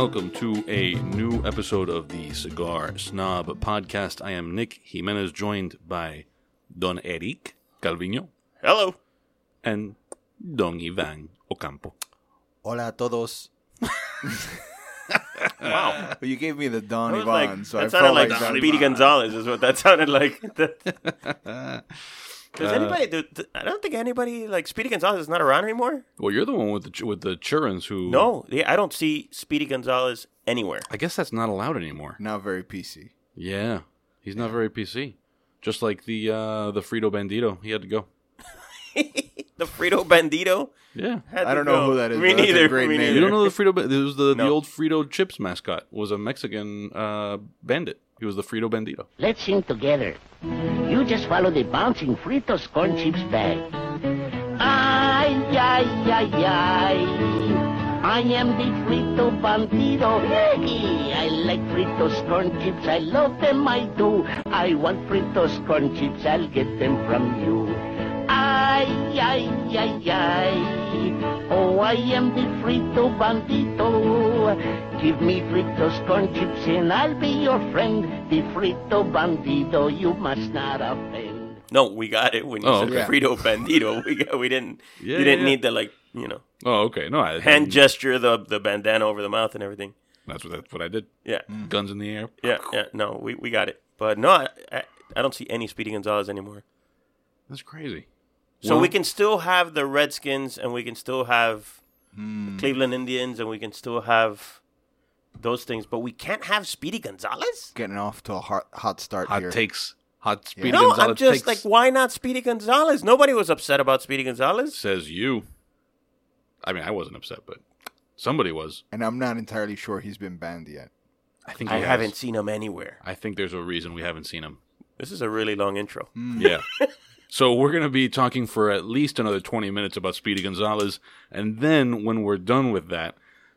welcome to a new episode of the Cigar Snob Podcast. I am Nick Jimenez, joined by Don Eric Calvino Hello. and Don Ivan Ocampo. Hola a todos. Wow. You gave me the Don Ivan, like, so that I sounded felt like, like, Speedy Gonzalez is what that sounded like. Uh, Does anybody? Do, do- I don't think anybody like Speedy Gonzalez is not around anymore. Well, you're the one with the ch- with the churns who. No, yeah, I don't see Speedy Gonzalez anywhere. I guess that's not allowed anymore. Not very PC. Yeah, he's not very PC. Just like the uh, the Frito Bandito, he had to go. the Frito Bandito. Yeah, I don't know who that is, Me but that's a neither. great me name. you don't know the Frito? It was the, the old Frito Chips mascot. Was a Mexican uh, bandit. He was the Frito Bandito. Let's sing together. You just follow the bouncing Fritos corn chips bag. Ay, ay, ay, ay. I am the Frito Bandito. Hey, I like Fritos corn chips. I love them, I do. I want Fritos corn chips. I'll get them from you. Ay, ay, ay, ay. Oh, I am the Frito Bandito. Give me Fritos corn chips and I'll be your friend. The Frito Bandito, you must not offend. No, we got it when you Oh, said okay. Frito Bandito. We got, we didn't. Yeah, you didn't yeah. need the like you know Oh, okay. No, I, hand gesture the the bandana over the mouth and everything. That's what that's what I did. Yeah, mm. Guns in the air. yeah, yeah. No, we, we got it. But no, I, I I don't see any Speedy Gonzalez anymore. That's crazy. So Well- we can still have the Redskins, and we can still have the Cleveland Indians, and we can still have those things, but we can't have Speedy Gonzalez. Getting off to a hot, hot start Hot here. takes. Hot Speedy No, Gonzalez I'm just takes, like, why not Speedy Gonzalez? Nobody was upset about Speedy Gonzalez. says you. I mean, I wasn't upset, but somebody was. And I'm not entirely sure he's been banned yet. I think I has. haven't seen him anywhere. I think there's a reason we haven't seen him. This is a really long intro. Hmm. Yeah. So we're going to be talking for at least another 20 minutes about Speedy Gonzalez. And then when we're done with that,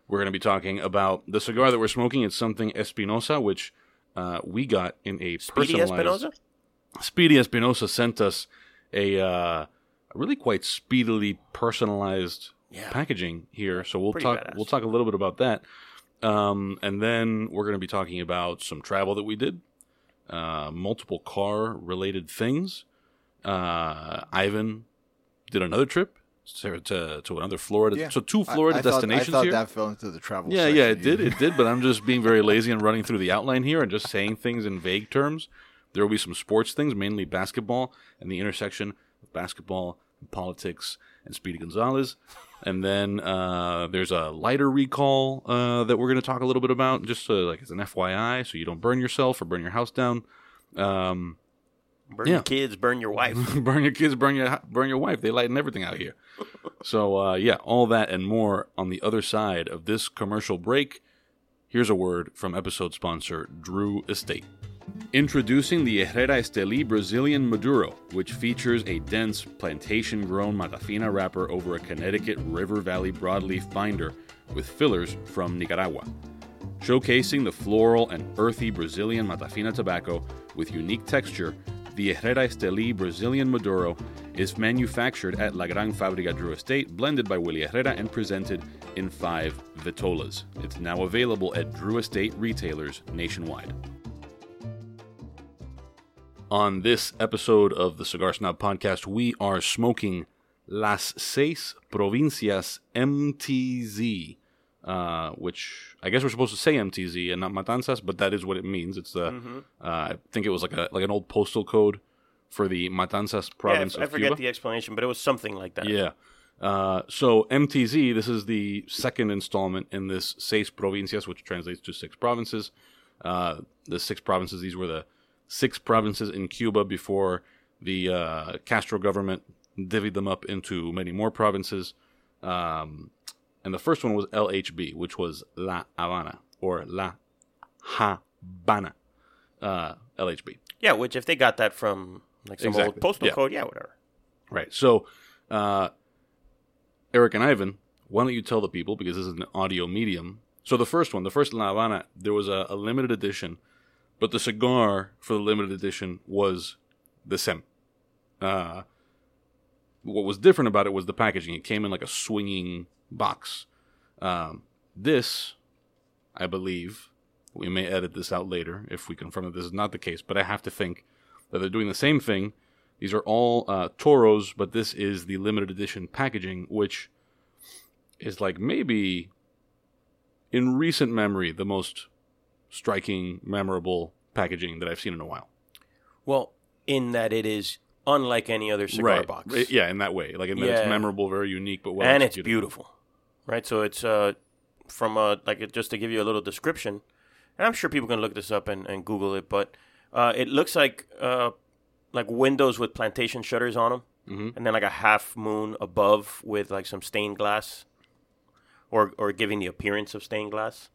we're going to be talking about the cigar that we're smoking. It's something Espinosa, which uh, we got in a Speedy personalized... Espinosa? Speedy Espinosa sent us a, uh, a really quite speedily personalized Yeah. packaging here. So we'll Pretty talk. badass. We'll talk a little bit about that, um, and then we're going to be talking about some travel that we did, uh, multiple car related things. Uh, Ivan did another trip to to, to another Florida. Yeah. So two Florida I, thought- destinations I thought here. that fell into the travel Yeah, yeah, it did, it did. But I'm just being very lazy and running through the outline here and just saying things in vague terms. There will be some sports things, mainly basketball, and the intersection of basketball and politics and Speedy Gonzalez. And then uh, there's a lighter recall uh, that we're going to talk a little bit about, just uh, like as an FYI, so you don't burn yourself or burn your house down. Um, Burn Yeah. your kids, burn your wife. burn your kids, burn your burn your wife. They lighten everything out here. So uh, yeah, all that and more on the other side of this commercial break. Here's a word from episode sponsor Drew Estate. Introducing the Herrera Esteli Brazilian Maduro, which features a dense plantation grown Matafina wrapper over a Connecticut River Valley broadleaf binder with fillers from Nicaragua. Showcasing the floral and earthy Brazilian Matafina tobacco with unique texture, the Herrera Esteli Brazilian Maduro is manufactured at La Gran Fábrica Drew Estate, blended by Willie Herrera, and presented in five vitolas. It's now available at Drew Estate retailers nationwide. On this episode of the Cigar Snob podcast, we are smoking Las Seis Provincias MTZ, uh, which I guess we're supposed to say MTZ and not Matanzas, but that is what it means. It's the uh, I think it was like a like an old postal code for the Matanzas Yeah, province I, I forget Cuba. the explanation, but it was something like that. Yeah. Uh, so MTZ, this is the second installment in this Seis Provincias, which translates to six provinces. Uh, the six provinces, these were the six provinces in Cuba before the uh, Castro government divvied them up into many more provinces. Um, and the first one was LHB, which was La Habana or La Habana. Uh, LHB. Yeah, which if they got that from like some Exactly. old postal Yeah. code, yeah, whatever. Right. So, uh, Eric and Ivan, why don't you tell the people because this is an audio medium? So the first one, the first La Habana, there was a, a limited edition, but the cigar for the limited edition was the same. Uh, what was different about it was the packaging. It came in like a swinging box. Um, this I believe we may edit this out later if we confirm that this is not the case, but I have to think that they're doing the same thing. These are all uh, Toros, but this is the limited edition packaging, which is like maybe in recent memory the most striking, memorable packaging that I've seen in a while. Well, in that it is unlike any other cigar box. It- yeah, in that way. Like in that Yeah. it's memorable, very unique, but well and it's beautiful, right? So it's uh, from uh, like just to give you a little description, and I'm sure people can look this up and, and Google it, but uh, it looks like uh, like windows with plantation shutters on them, Mhm. and then like a half moon above with like some stained glass, or or giving the appearance of stained glass.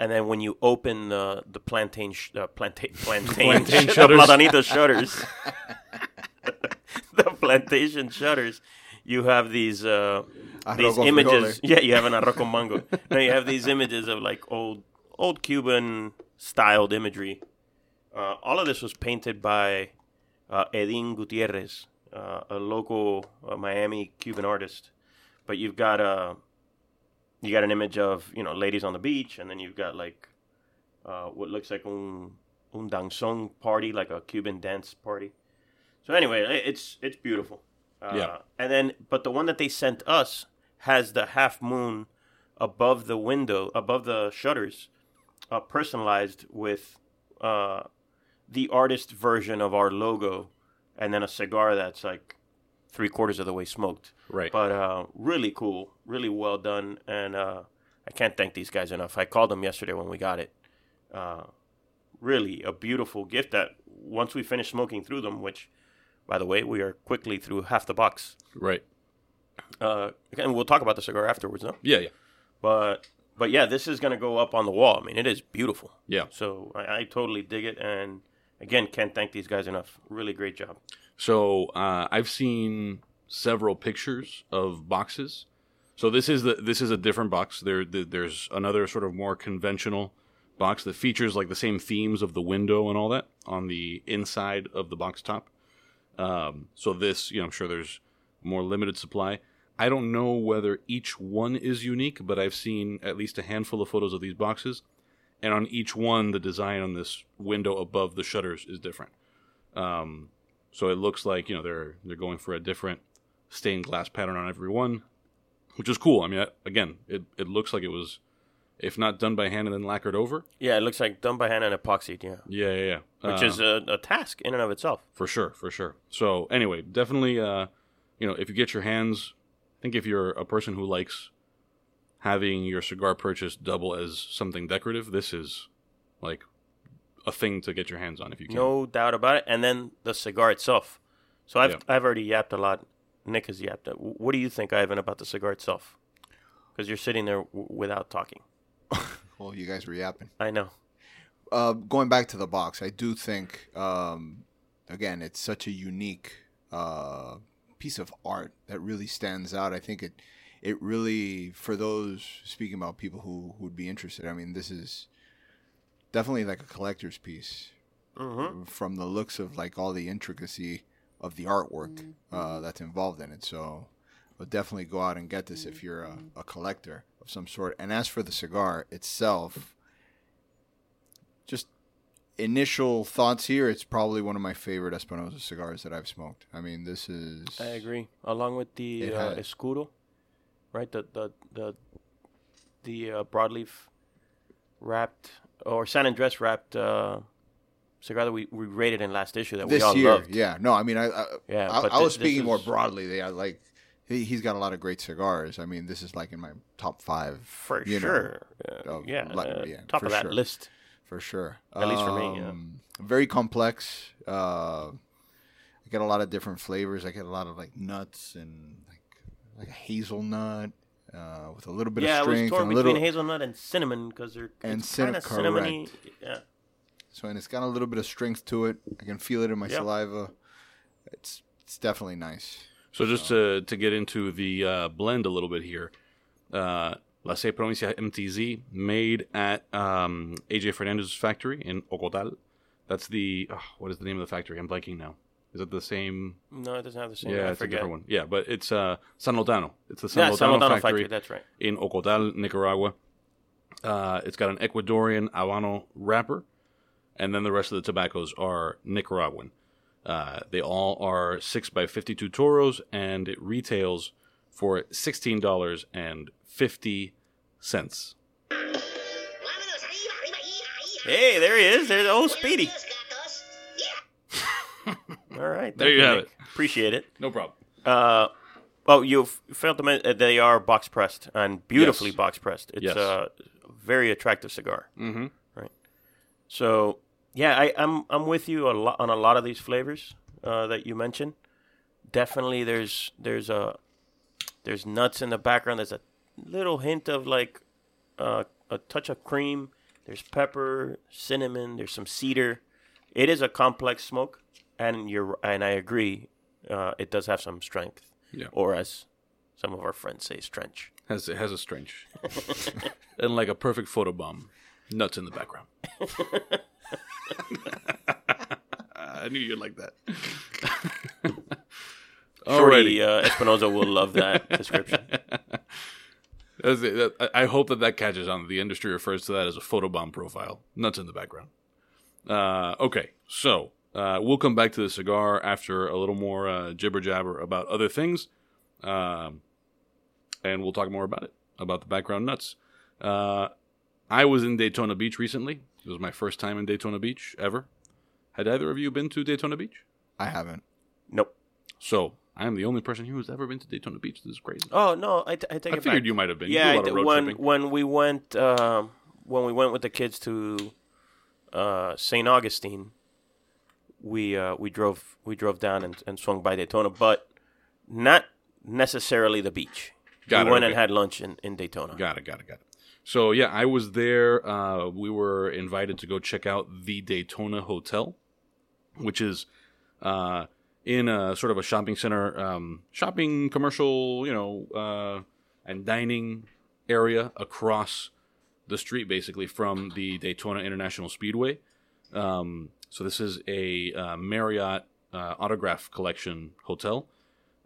And then when you open the the plantain sh- uh, planta- plantain, Plantain the shutters. platanito shutters, the plantation shutters, you have these uh, these images. frijoles. Yeah, you have an arroz con mango. no, you have these images of like old old Cuban styled imagery. Uh, all of this was painted by uh, Edin Gutierrez, uh, a local uh, Miami Cuban artist. But you've got a you got an image of you know ladies on the beach, and then you've got like uh, what looks like un un danzón party, like a Cuban dance party. So anyway, it's it's beautiful. Uh, Yeah. And then, but the one that they sent us has the half moon above the window, above the shutters, uh, personalized with uh, the artist version of our logo, and then a cigar that's like three quarters of the way smoked. Right. But uh, really cool, really well done, and uh, I can't thank these guys enough. I called them yesterday when we got it. Uh, really a beautiful gift that once we finish smoking through them, which, by the way, we are quickly through half the box. right. Uh, and we'll talk about the cigar afterwards, no? Yeah, yeah. But but yeah, this is gonna go up on the wall. I mean, it is beautiful. Yeah. So I, I totally dig it, and again, can't thank these guys enough. Really great job. So uh, I've seen several pictures of boxes. So this is the this is a different box. There the, there's another sort of more conventional box that features like the same themes of the window and all that on the inside of the box top. Um, so this, you know, I'm sure there's more limited supply. I don't know whether each one is unique, but I've seen at least a handful of photos of these boxes, and on each one, the design on this window above the shutters is different. Um, so it looks like you know they're they're going for a different stained glass pattern on every one, which is cool. I mean, I- again, it it looks like it was, if not done by hand and then lacquered over. Yeah, it looks like done by hand and epoxied. Yeah, Yeah, yeah, yeah. which Uh, is a, a task in and of itself. for sure, for sure. So anyway, definitely, uh, you know, if you get your hands, I think if you're a person who likes having your cigar purchase double as something decorative, this is like a thing to get your hands on if you can. No doubt about it. And then the cigar itself. So I've Yeah. I've already yapped a lot. Nick has yapped. What do you think, Ivan, about the cigar itself? Because you're sitting there w- without talking. Well, you guys were yapping. I know. Uh, going back to the box, I do think, um, again, it's such a unique uh, piece of art that really stands out. I think it, it really, for those speaking about people who who would be interested. I mean, this is definitely like a collector's piece hmm from the looks of like all the intricacy of the artwork uh, that's involved in it. So, but definitely go out and get this if you're a, a collector of some sort. And as for the cigar itself, just initial thoughts here, it's probably one of my favorite Espinosa cigars that I've smoked. I mean, this is I agree. Along with the uh, escudo, right? The the the the uh, broadleaf wrapped or San Andres wrapped uh, cigar that we, we rated in last issue that this we all year. loved. Yeah, no, I mean, I I, Yeah, I, I was this speaking more is- broadly. They are like. He, he's got a lot of great cigars. I mean, this is like in my top five For you know, sure. Uh, of yeah, like- uh, yeah, top of that sure. list. for sure. At least for me, yeah. Um, Very complex. Uh, I get a lot of different flavors. I get a lot of like nuts and like like a hazelnut uh, with a little bit yeah, of it was strength torn between little. hazelnut and cinnamon because they're And it's kind cin- of cinnamony. Yeah. So and it's got a little bit of strength to it. I can feel it in my Yeah. saliva. It's it's definitely nice. So just to to get into the uh, blend a little bit here, uh, La Se Provincia MTZ made at um, AJ Fernandez's factory in Ocotal. That's the oh, what is the name of the factory? I'm blanking now. Is it the same? No, it doesn't have the same. yeah, I it's a different one. Yeah, but it's uh, San Lotano. It's the San Yeah, San factory, factory. That's right. in Ocotal, Nicaragua. Uh, it's got an Ecuadorian Habano wrapper, and then the rest of the tobaccos are Nicaraguan. Uh, they all are 6 by 52 toros, and it retails for $16.50. Hey, there he is. There's old Speedy. All right. There thank you have Nick. it. Appreciate it. No problem. Uh, oh, you've failed to mention uh, they are box pressed and beautifully Yes. box pressed. It's Yes. a very attractive cigar. Mm-hmm. Right. So yeah, I, I'm I'm with you a lot on a lot of these flavors uh, that you mentioned. Definitely, there's there's a there's nuts in the background. There's a little hint of like uh, a touch of cream. There's pepper, cinnamon. There's some cedar. It is a complex smoke, and you're and I agree. Uh, it does have some strength, Yeah. or as some of our friends say, strench. Has, it has a strange. and like a perfect photobomb. Nuts in the background. I knew you'd like that. Alrighty. uh, Espinosa will love that description. That's it. That- I I hope that that catches on. The industry refers to that as a photobomb profile. Nuts in the background. Uh, okay, so uh, we'll come back to the cigar after a little more uh, jibber jabber about other things, um, and we'll talk more about it about the background nuts. Uh, I was in Daytona Beach recently. It was my first time in Daytona Beach ever. Had either of you been to Daytona Beach? I haven't. Nope. So I am the only person here who's ever been to Daytona Beach. This is crazy. Oh no, I, t- I take I it figured back. you might have been. Yeah, you I do a lot d- of road when tripping. when we went um, when we went with the kids to uh, St. Augustine, we uh, we drove we drove down and, and swung by Daytona, but not necessarily the beach. Got we it, went and had lunch in, in Daytona. Got it, got it, got it. So yeah, I was there. Uh, we were invited to go check out the Daytona Hotel, which is uh, in a sort of a shopping center, um, shopping commercial, you know, uh, and dining area across the street, basically from the Daytona International Speedway. Um, so this is a uh, Marriott uh, autograph collection hotel.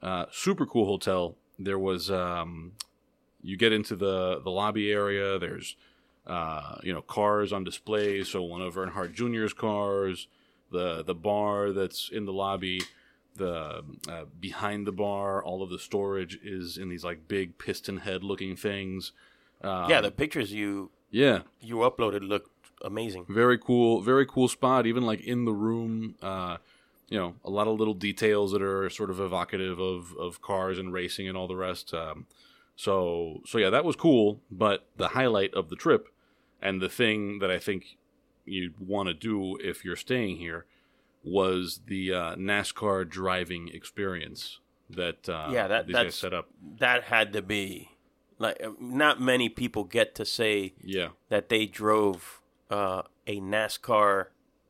Uh, super cool hotel. There was um, you get into the the lobby area. There's uh, you know cars on display. So one of Earnhardt Jr.'s cars, the the bar that's in the lobby, the uh, behind the bar, all of the storage is in these like big piston head looking things. Um, Yeah, the pictures you yeah, you uploaded look amazing. very cool, very cool spot. Even like in the room, uh, you know, a lot of little details that are sort of evocative of of cars and racing and all the rest. Um, so so yeah, that was cool. But the highlight of the trip and the thing that I think you'd want to do if you're staying here was the uh, NASCAR driving experience that uh, Yeah, that- these guys set up. That had to be like not many people get to say Yeah, that they drove uh, a NASCAR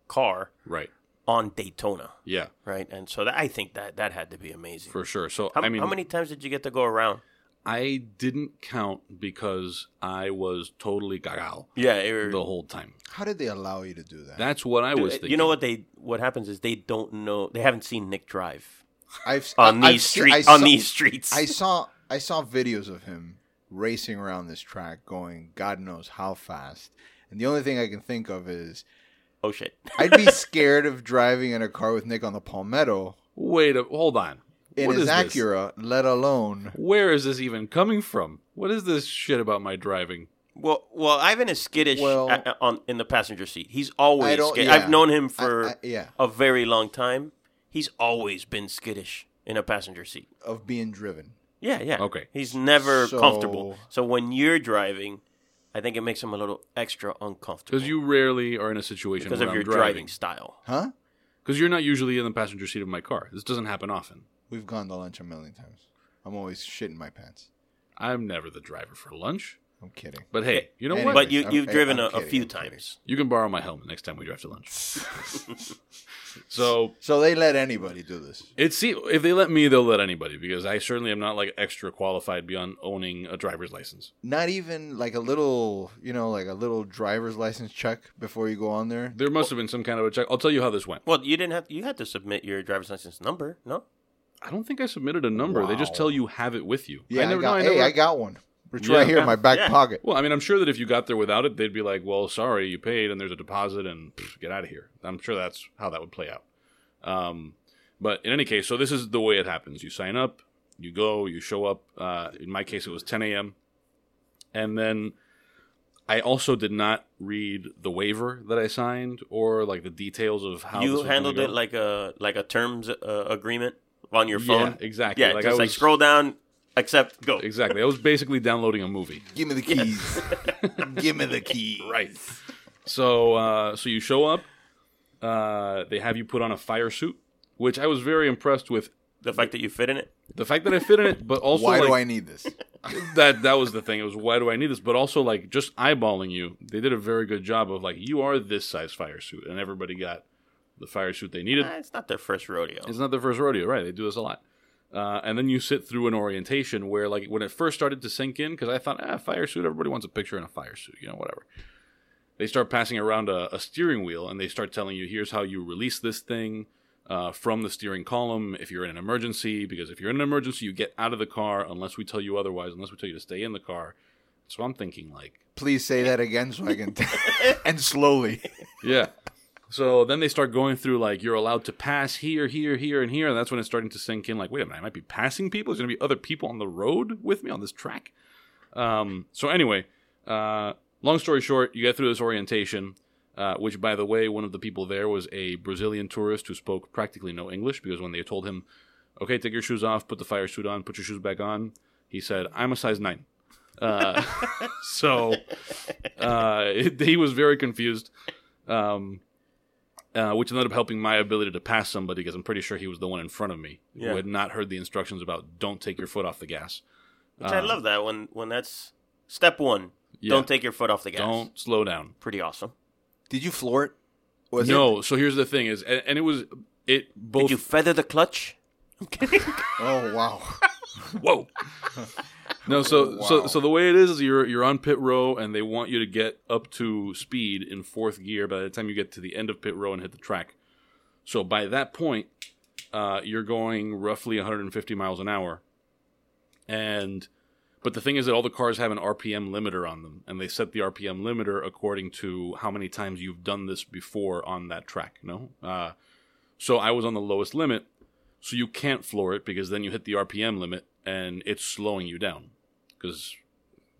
car right. on Daytona, Yeah, right? And so that, I think that that had to be amazing. for sure. So how, I mean, how many times did you get to go around? I didn't count because I was totally gagal Yeah, it, the whole time. How did they allow you to do that? That's what I was thinking. you know what they what happens is they don't know they haven't seen Nick drive I've on I- I've these seen- streets on saw- these streets. I saw I saw videos of him racing around this track, going God knows how fast. And the only thing I can think of is oh shit! I'd be scared of driving in a car with Nick on the Palmetto Wait, a, hold on. In What his is this? Acura, let alone. Where is this even coming from? What is this shit about my driving? Well, well, Ivan is skittish Well- a- a- on in the passenger seat. He's always skittish. Yeah. I've known him for I- I- yeah. a very long time. He's always been skittish in a passenger seat. Of being driven. Yeah, yeah. Okay. He's never So- comfortable. So when you're driving, I think it makes him a little extra uncomfortable Because you rarely are in a situation because where of I'm your driving. driving style. Huh? Because you're not usually in the passenger seat of my car. This doesn't happen often. We've gone to lunch a million times. I'm always shitting my pants. I'm never the driver for lunch. I'm kidding. But hey, you know Anyway. what? But you I'm- you've I- driven I'm a, a kidding, few I'm kidding. times. You can borrow my helmet next time we drive to lunch. so So they let anybody do this. it's see if they let me, they'll let anybody because I certainly am not like extra qualified beyond owning a driver's license. Not even like a little, you know, like a little driver's license check before you go on there. There must have been some kind of a check. I'll tell you how this went. Well, you didn't have you had to submit your driver's license number, no? I don't think I submitted a number. They just tell you have it with you. Yeah, I, never, got. no, I hey, I got one. It's Yeah. right here in my back Yeah. pocket. Well, I mean, I'm sure that if you got there without it, they'd be like, "Well, sorry, you paid, and there's a deposit, and pff, get out of here." I'm sure that's how that would play out. Um, but in any case, so this is the way it happens: you sign up, you go, you show up. Uh, in my case, it was 10 a.m., and then I also did not read the waiver that I signed or like the details of how this you was handled go. it like a like a terms uh, agreement on your phone. Yeah, exactly. Yeah, like just I like scroll down, accept, go. exactly. I was basically downloading a movie. Give me the keys. Give me the keys. Right. So uh, so you show up. Uh, they have you put on a fire suit, which I was very impressed with. The fact that you fit in it. The fact that I fit in it, but also Why like, do I need this? that that was the thing. It was why do I need this? But also like just eyeballing you, they did a very good job of like you are this size fire suit, and everybody got the fire suit they needed. Eh, it's not their first rodeo. It's not their first rodeo, right? They do this a lot. Uh, and then you sit through an orientation where, like, when it first started to sink in, because I thought, ah, fire suit, everybody wants a picture in a fire suit, you know, whatever. They start passing around a, a steering wheel and they start telling you, here's how you release this thing uh, from the steering column if you're in an emergency. Because if you're in an emergency, you get out of the car unless we tell you otherwise, unless we tell you to stay in the car. So I'm thinking, like, Please say that again so I can. and slowly. yeah. So then they start going through like you're allowed to pass here, here, here, and here, and that's when it's starting to sink in. Like, wait a minute, I might be passing people. There's going to be other people on the road with me on this track. Um, so anyway, uh, long story short, you get through this orientation, uh, which by the way, one of the people there was a Brazilian tourist who spoke practically no English because when they told him, "Okay, take your shoes off, put the fire suit on, put your shoes back on," he said, "I'm a size nine. Uh, so uh, it- he was very confused. Um, uh, which ended up helping my ability to pass somebody because I'm pretty sure he was the one in front of me Yeah. who had not heard the instructions about don't take your foot off the gas. Which I love that when when that's step one. Uh, Yeah. Don't take your foot off the gas. Don't slow down. Pretty awesome. Did you floor it? Was no, so here's the thing is, and, and it was it both. Did you feather the clutch? It? Oh wow. Whoa. no, so so so the way it is is you're you're on pit row and they want you to get up to speed in fourth gear by the time you get to the end of pit row and hit the track. So by that point, uh, you're going roughly 150 miles an hour. And but the thing is that all the cars have an RPM limiter on them, and they set the RPM limiter according to how many times you've done this before on that track. No, uh, so I was on the lowest limit, so you can't floor it because then you hit the RPM limit and it's slowing you down because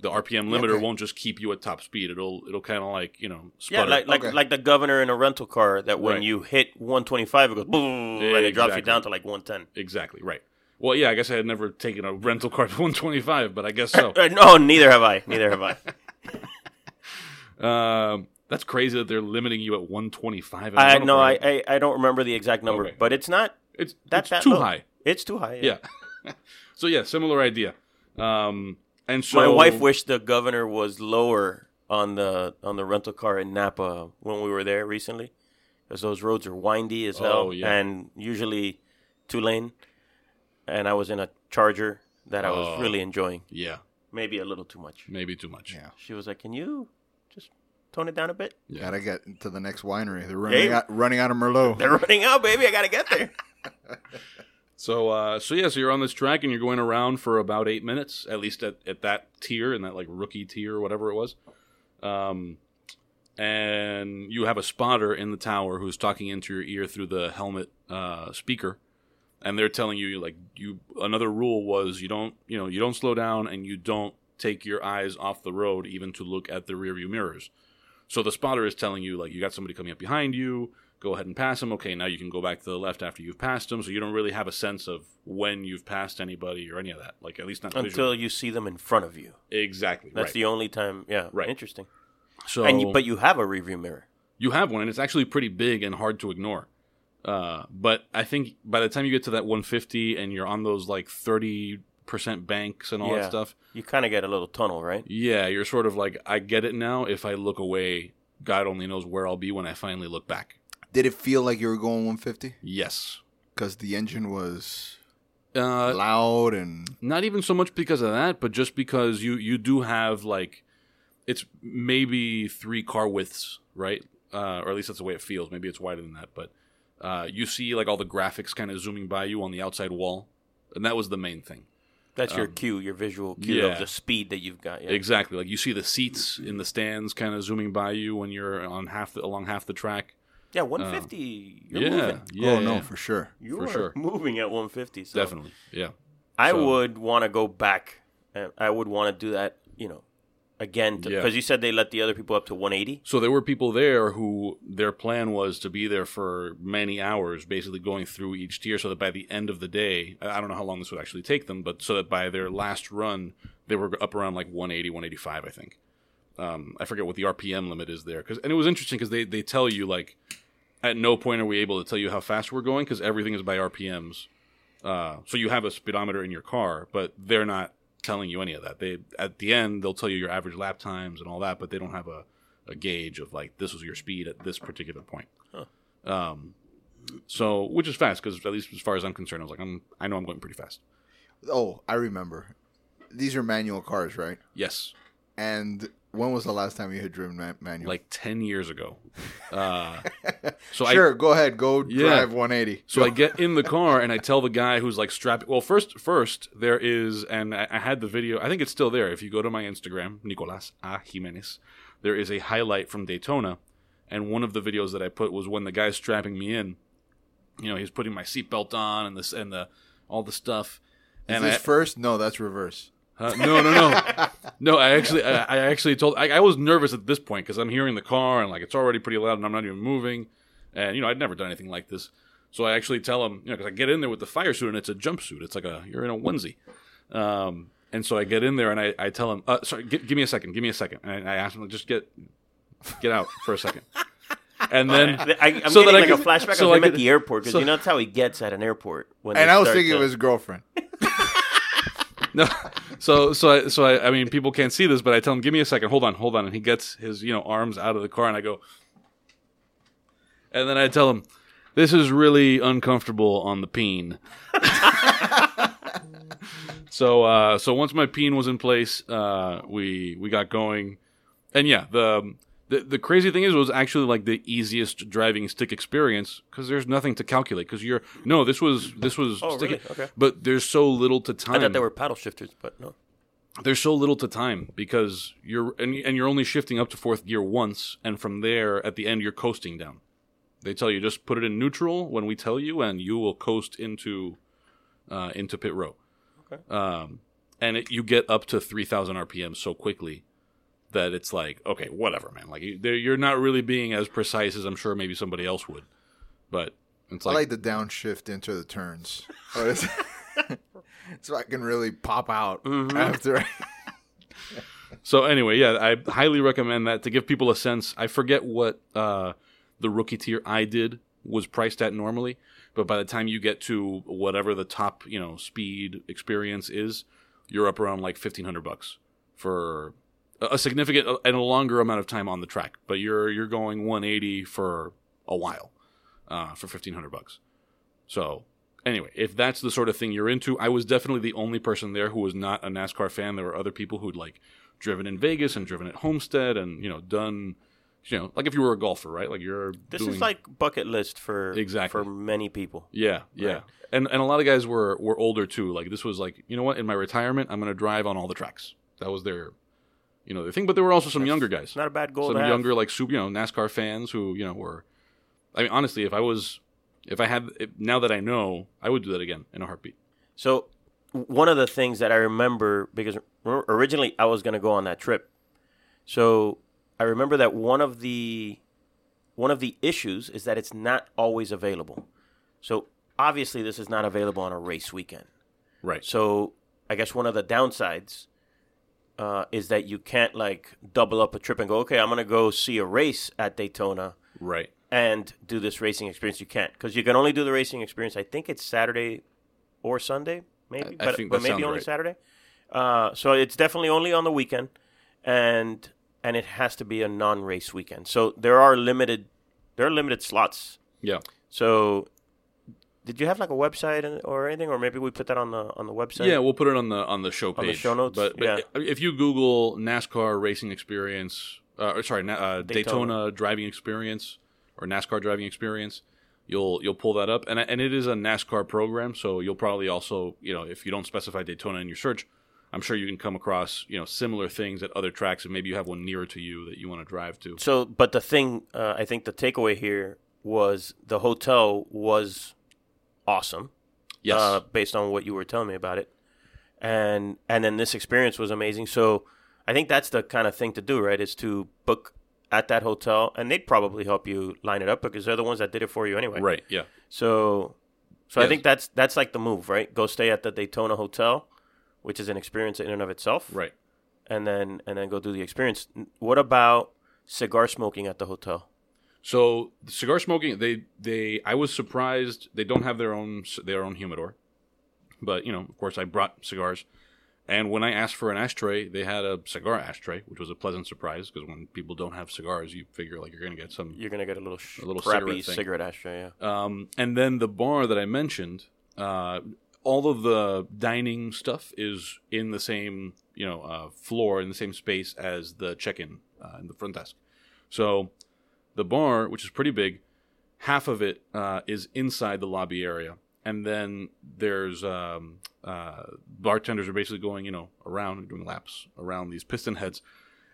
the RPM limiter Okay. won't just keep you at top speed. It'll it'll kind of like you know Yeah, like like Okay. like the governor in a rental car that when Right. you hit 125 it goes boom and it drops you down to like 110. exactly right. Well, yeah, I guess I had never taken a rental car to 125, but I guess so. No, neither have I. Neither have I. Um, that's crazy that they're limiting you at 125. I, a I rental no. I, I I don't remember the exact number, Okay. but it's not it's that's that too low. high. It's too high. Yeah. so yeah, similar idea. Um, and so My wife wished the governor was lower on the on the rental car in Napa when we were there recently, because those roads are windy as hell Oh, yeah. and usually two lane. And I was in a Charger that I was Oh. really enjoying, Yeah, maybe a little too much. maybe too much. Yeah. She was like, "Can you just tone it down a bit?" Yeah. Gotta get to the next winery. They're running Hey. out, running out of Merlot. They're running out, baby. I gotta get there. So, uh, so yeah, so you're on this track and you're going around for about eight minutes, at least at, at that tier, in that like rookie tier or whatever it was. Um, and you have a spotter in the tower who's talking into your ear through the helmet uh, speaker, and they're telling you like you another rule was you don't you know you don't slow down and you don't take your eyes off the road even to look at the rearview mirrors. So the spotter is telling you like you got somebody coming up behind you, go ahead and pass them. Okay, now you can go back to the left after you've passed them. So you don't really have a sense of when you've passed anybody or any of that. Like at least not visually. Until you see them in front of you. exactly. That's right. the only time. Yeah, Right. Interesting. so And you, but you have a review mirror. you have one, and it's actually pretty big and hard to ignore. Uh, but I think by the time you get to that 150 and you're on those like 30 percent banks and all Yeah. that stuff, You kind of get a little tunnel, right? yeah, you're sort of like I get it now. If I look away, God only knows where I'll be when I finally look back. Did it feel like you were going 150? Yes. Because the engine was Uh, loud and not even so much because of that, but just because you you do have like it's maybe three car widths, right? Uh, or at least that's the way it feels. Maybe it's wider than that, but uh, you see like all the graphics kind of zooming by you on the outside wall, and that was the main thing. That's your cue, your visual cue Um, yeah. of the speed that you've got. Yeah. Exactly. Like you see the seats in the stands kind of zooming by you when you're on half the, along half the track. Yeah, 150. You're yeah, moving. yeah, oh no, yeah. for sure. You for are sure. moving at 150. So definitely. Yeah. I So- would want to go back, I would want to do that. You know, again because Yeah. you said they let the other people up to 180. So there were people there who their plan was to be there for many hours, basically going through each tier, so that by the end of the day, I I don't know how long this would actually take them, but so that by their last run, they were up around like 180, 185, I think. Um, I forget what the RPM limit is there, cause, and it was interesting because they, they tell you like, at no point are we able to tell you how fast we're going because everything is by RPMs. Uh, so you have a speedometer in your car, but they're not telling you any of that. They at the end they'll tell you your average lap times and all that, but they don't have a, a gauge of like this was your speed at this particular point. Um, so which is fast because at least as far as I'm concerned, I was like I'm I know I'm going pretty fast. Oh, I remember. These are manual cars, right? Yes, And when was the last time you had driven ma- manual? like ten years ago. Uh, so sure, I go ahead, go Yeah. drive 180. So I get in the car and I tell the guy who's like strapping. Well, first, first there is, and I, I had the video. I think it's still there. If you go to my Instagram, Nicolas A Jimenez, there is a highlight from Daytona, and one of the videos that I put was when the guy's strapping me in. You know, he's putting my seatbelt on and this and the all the stuff. Is And this I, first? No, that's reverse. Uh, no, no, no, no. I actually, I, I actually told. I, I was nervous at this point because I'm hearing the car and like it's already pretty loud and I'm not even moving, and you know I'd never done anything like this. So I actually tell him, you know, because I get in there with the fire suit and it's a jumpsuit. It's like a you're in a onesie, um, and so I get in there and I, I tell him, uh, sorry, gi- give me a second, give me a second, and I ask him, just get get out for a second, and then I, I'm so that getting I like a could- flashback so of I him at the airport because so- you know that's how he gets at an airport. When And I was thinking to- of his girlfriend. No, so so I so I, I mean people can't see this, but I tell him, "Give me a second, hold on, hold on," and he gets his you know arms out of the car, and I go, and then I tell him, "This is really uncomfortable on the peen." so uh, so once my peen was in place, uh, we we got going, and yeah, the. The, the crazy thing is, it was actually like the easiest driving stick experience because there's nothing to calculate. Because you're no, this was this was Oh, stick- really? Okay. but there's so little to time I thought they were paddle shifters, but no. there's so little to time because you're and, and you're only shifting up to fourth gear once and from there at the end you're coasting down they tell you just put it in neutral when we tell you and you will coast into uh, into pit row Okay. um, and it, you get up to 3000 rpm so quickly that it's like okay whatever man like you, there- you're not really being as precise as i'm sure maybe somebody else would but it's I like, like the downshift into the turns. So I can really pop out after. So anyway, yeah, I highly recommend that to give people a sense. I forget what uh, the rookie tier I did was priced at normally, but by the time you get to whatever the top, you know, speed experience is, you're up around like fifteen hundred bucks for a significant and a longer amount of time on the track. But you're you're going one eighty for a while uh, for fifteen hundred bucks. So anyway, if that's the sort of thing you're into, I was definitely the only person there who was not a NASCAR fan. There were other people who'd like driven in Vegas and driven at Homestead and you know done, you know, like if you were a golfer, right? Like you're This doing, is like bucket list for Exactly. for many people. yeah, yeah. Right. And and a lot of guys were were older too. Like this was like, you know what? In my retirement, I'm going to drive on all the tracks. That was their, you know, their thing. But there were also some younger guys not a bad goal some to have. younger like super you know NASCAR fans who you know were I mean honestly if I was if I had if, now that I know I would do that again in a heartbeat So one of the things that I remember because originally I was going to go on that trip. So I remember that one of the one of the issues is that it's not always available. So obviously this is not available on a race weekend. right So I guess one of the downsides uh, is that you can't like double up a trip and go, okay, I'm gonna go see a race at Daytona right and do this racing experience. You can't because you can only do the racing experience. I think it's Saturday or Sunday, maybe, I- I but, think but that maybe only right. Saturday. Uh, so it's definitely only on the weekend, and and it has to be a non-race weekend. So there are limited there are limited slots. yeah So did you have like a website or anything, or maybe we put that on the on the website? yeah we'll put it on the on the show page On the show notes? but, but Yeah. if you Google NASCAR racing experience uh, or sorry uh, Daytona. Daytona. driving experience or NASCAR driving experience you'll you'll pull that up, and and it is a NASCAR program, so you'll probably also you know if you don't specify Daytona in your search, I'm sure you can come across you know similar things at other tracks, and maybe you have one nearer to you that you want to drive to. So, but the thing, uh, I think the takeaway here was the hotel was awesome. Yes, uh, based on what you were telling me about it, and and then this experience was amazing. So I think that's the kind of thing to do, right? Is to book at that hotel, and they'd probably help you line it up because they're the ones that did it for you anyway. right. Yeah, So, so I think that's that's like the move, right? Go stay at the Daytona Hotel, which is an experience in and of itself, right. and then and then go do the experience. What about cigar smoking at the hotel? So cigar smoking, they they I was surprised they don't have their own their own humidor, but you know of course I brought cigars, and when I asked for an ashtray, they had a cigar ashtray, which was a pleasant surprise because when people don't have cigars, you figure like you're gonna get some. You're gonna get a little, sh- A little crappy cigarette cigarette ashtray. Yeah. Um, and then the bar that I mentioned, uh, all of the dining stuff is in the same you know uh, floor in the same space as the check-in uh, in the front desk. So the bar, which is pretty big, half of it uh, is inside the lobby area, and then there's um, uh, bartenders are basically going, you know, around doing laps around these piston heads,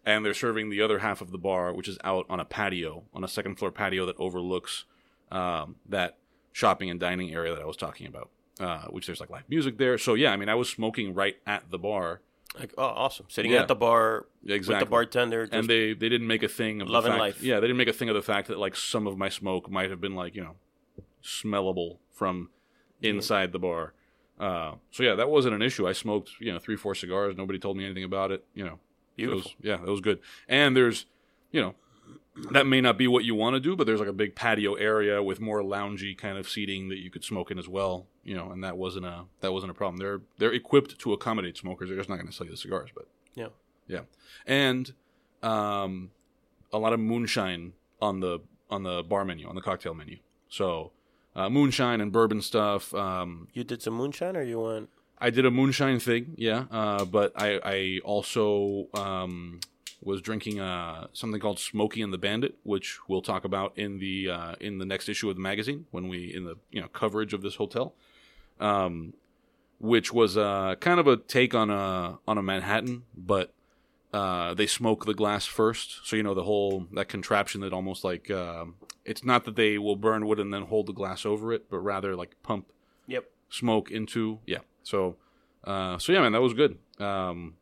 and they're serving the other half of the bar, which is out on a patio, on a second floor patio that overlooks um, that shopping and dining area that I was talking about. Uh, which there's like live music there, so yeah, I mean, I was smoking right at the bar, Like, oh, awesome! Sitting Yeah. at the bar exactly. with the bartender, just, and they they didn't make a thing of the Loving fact, life. Yeah, they didn't make a thing of the fact that like some of my smoke might have been like you know smellable from inside the bar. Uh, so yeah, that wasn't an issue. I smoked you know three four cigars. Nobody told me anything about it. You know, It was- yeah, it was good. And there's you know that may not be what you want to do, but there's like a big patio area with more loungy kind of seating that you could smoke in as well. You know, and that wasn't a that wasn't a problem. They're they're equipped to accommodate smokers. They're just not going to sell you the cigars, but yeah. yeah, and um, a lot of moonshine on the on the bar menu on the cocktail menu. So uh, moonshine and bourbon stuff. Um, You did some moonshine, or you went? I did a moonshine thing, yeah, uh, but I I also um, was drinking uh, something called Smokey and the Bandit, which we'll talk about in the uh, in the next issue of the magazine when we in the you know coverage of this hotel. Um, which was uh, kind of a take on a on a Manhattan, but uh, they smoke the glass first, so you know the whole that contraption that almost like um it's not that they will burn wood and then hold the glass over it, but rather like pump Yep. smoke into yeah. So uh, so yeah, man, that was good. Um,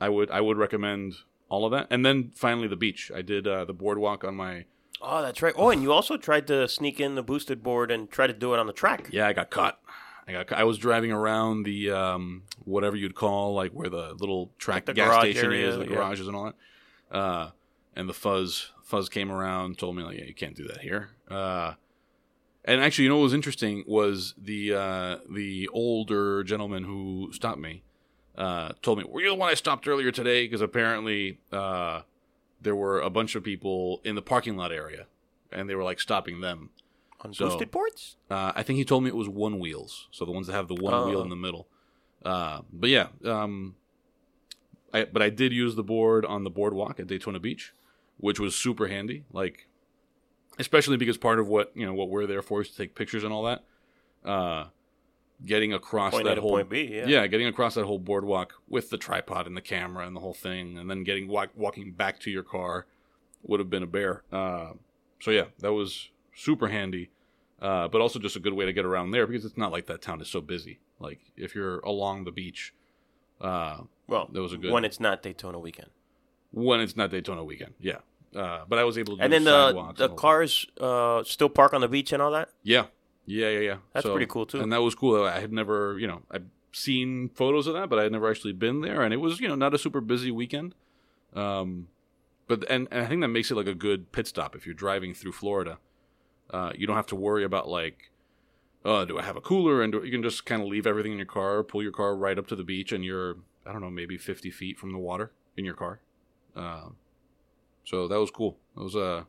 I would I would recommend all of that, and then finally the beach. I did uh, the boardwalk on my Oh, that's right. Oh, and you also tried to sneak in the boosted board and try to do it on the track. Yeah, I got caught. I got. I was driving around the um, whatever you'd call like where the little track the gas station area, is, the yeah. garages and all that. Uh, and the fuzz fuzz came around, told me like, yeah, you can't do that here. Uh, and actually, you know what was interesting was the uh, the older gentleman who stopped me uh, told me, "Were you the one I stopped earlier today?" Because apparently uh, there were a bunch of people in the parking lot area, and they were like stopping them. On So- boosted boards? Uh, I think he told me it was one wheels, so the ones that have the one Oh. wheel in the middle. Uh, but yeah, um, I, but I did use the board on the boardwalk at Daytona Beach, which was super handy. Like, especially because part of what you know what we're there for is to take pictures and all that. Getting across Point that to whole point B, yeah. getting across that whole boardwalk with the tripod and the camera and the whole thing, and then getting walk, walking back to your car would have been a bear. Uh, so yeah, that was super handy, uh, but also just a good way to get around there because it's not like that town is so busy. Like if you're along the beach, uh, Well, That was a good- when it's not Daytona weekend. when it's not Daytona weekend, yeah. Uh, but I was able to. Do And then the the and cars uh, still park on the beach and all that. Yeah, yeah, yeah, yeah. That's pretty cool, too. And that was cool. I had never, you know, I've seen photos of that, but I had never actually been there. And it was, you know, not a super busy weekend. Um, but and, and I think that makes it like a good pit stop if you're driving through Florida. Uh, you don't have to worry about like, oh, do I have a cooler? And do, you can just kind of leave everything in your car, pull your car right up to the beach, and you're, I don't know, maybe 50 feet from the water in your car. Um, so that was cool. It was uh,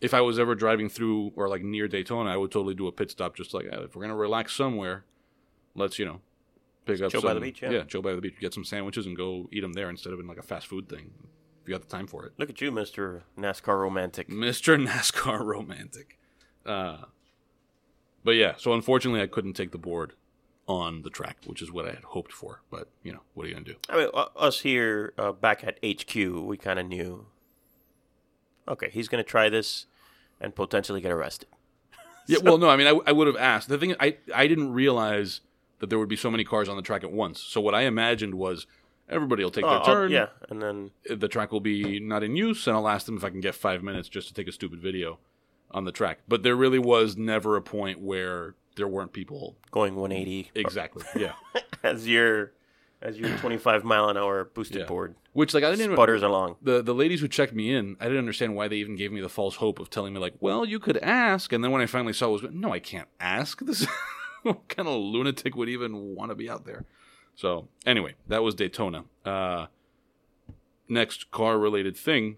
if I was ever driving through or like near Daytona, I would totally do a pit stop. Just like "Eh, if we're gonna relax somewhere, let's you know pick up chill some, by the beach, yeah. chill by the beach, get some sandwiches and go eat them there instead of in like a fast food thing. If you got the time for it, Look at you, Mister NASCAR romantic. Mister NASCAR romantic. Uh, But yeah, so unfortunately, I couldn't take the board on the track, which is what I had hoped for. But you know, what are you gonna do? I mean, us here uh, back at HQ, we kind of knew. Okay, he's going to try this and potentially get arrested. Yeah, well, no, I mean, I, I would have asked. The thing, I I didn't realize that there would be so many cars on the track at once. So what I imagined was everybody will take Oh, their I'll- turn. yeah, and then the track will be not in use, and I'll ask them if I can get five minutes just to take a stupid video on the track. But there really was never a point where there weren't people. going 180 Exactly. Yeah. as your as your 25 mile an hour boosted Yeah. board Which like I didn't even, sputters along. the the ladies who checked me in, I didn't understand why they even gave me the false hope of telling me like, well, you could ask, and then when I finally saw it was no, I can't ask. This what kind of lunatic would even want to be out there? So anyway, that was Daytona. Uh, next car related thing.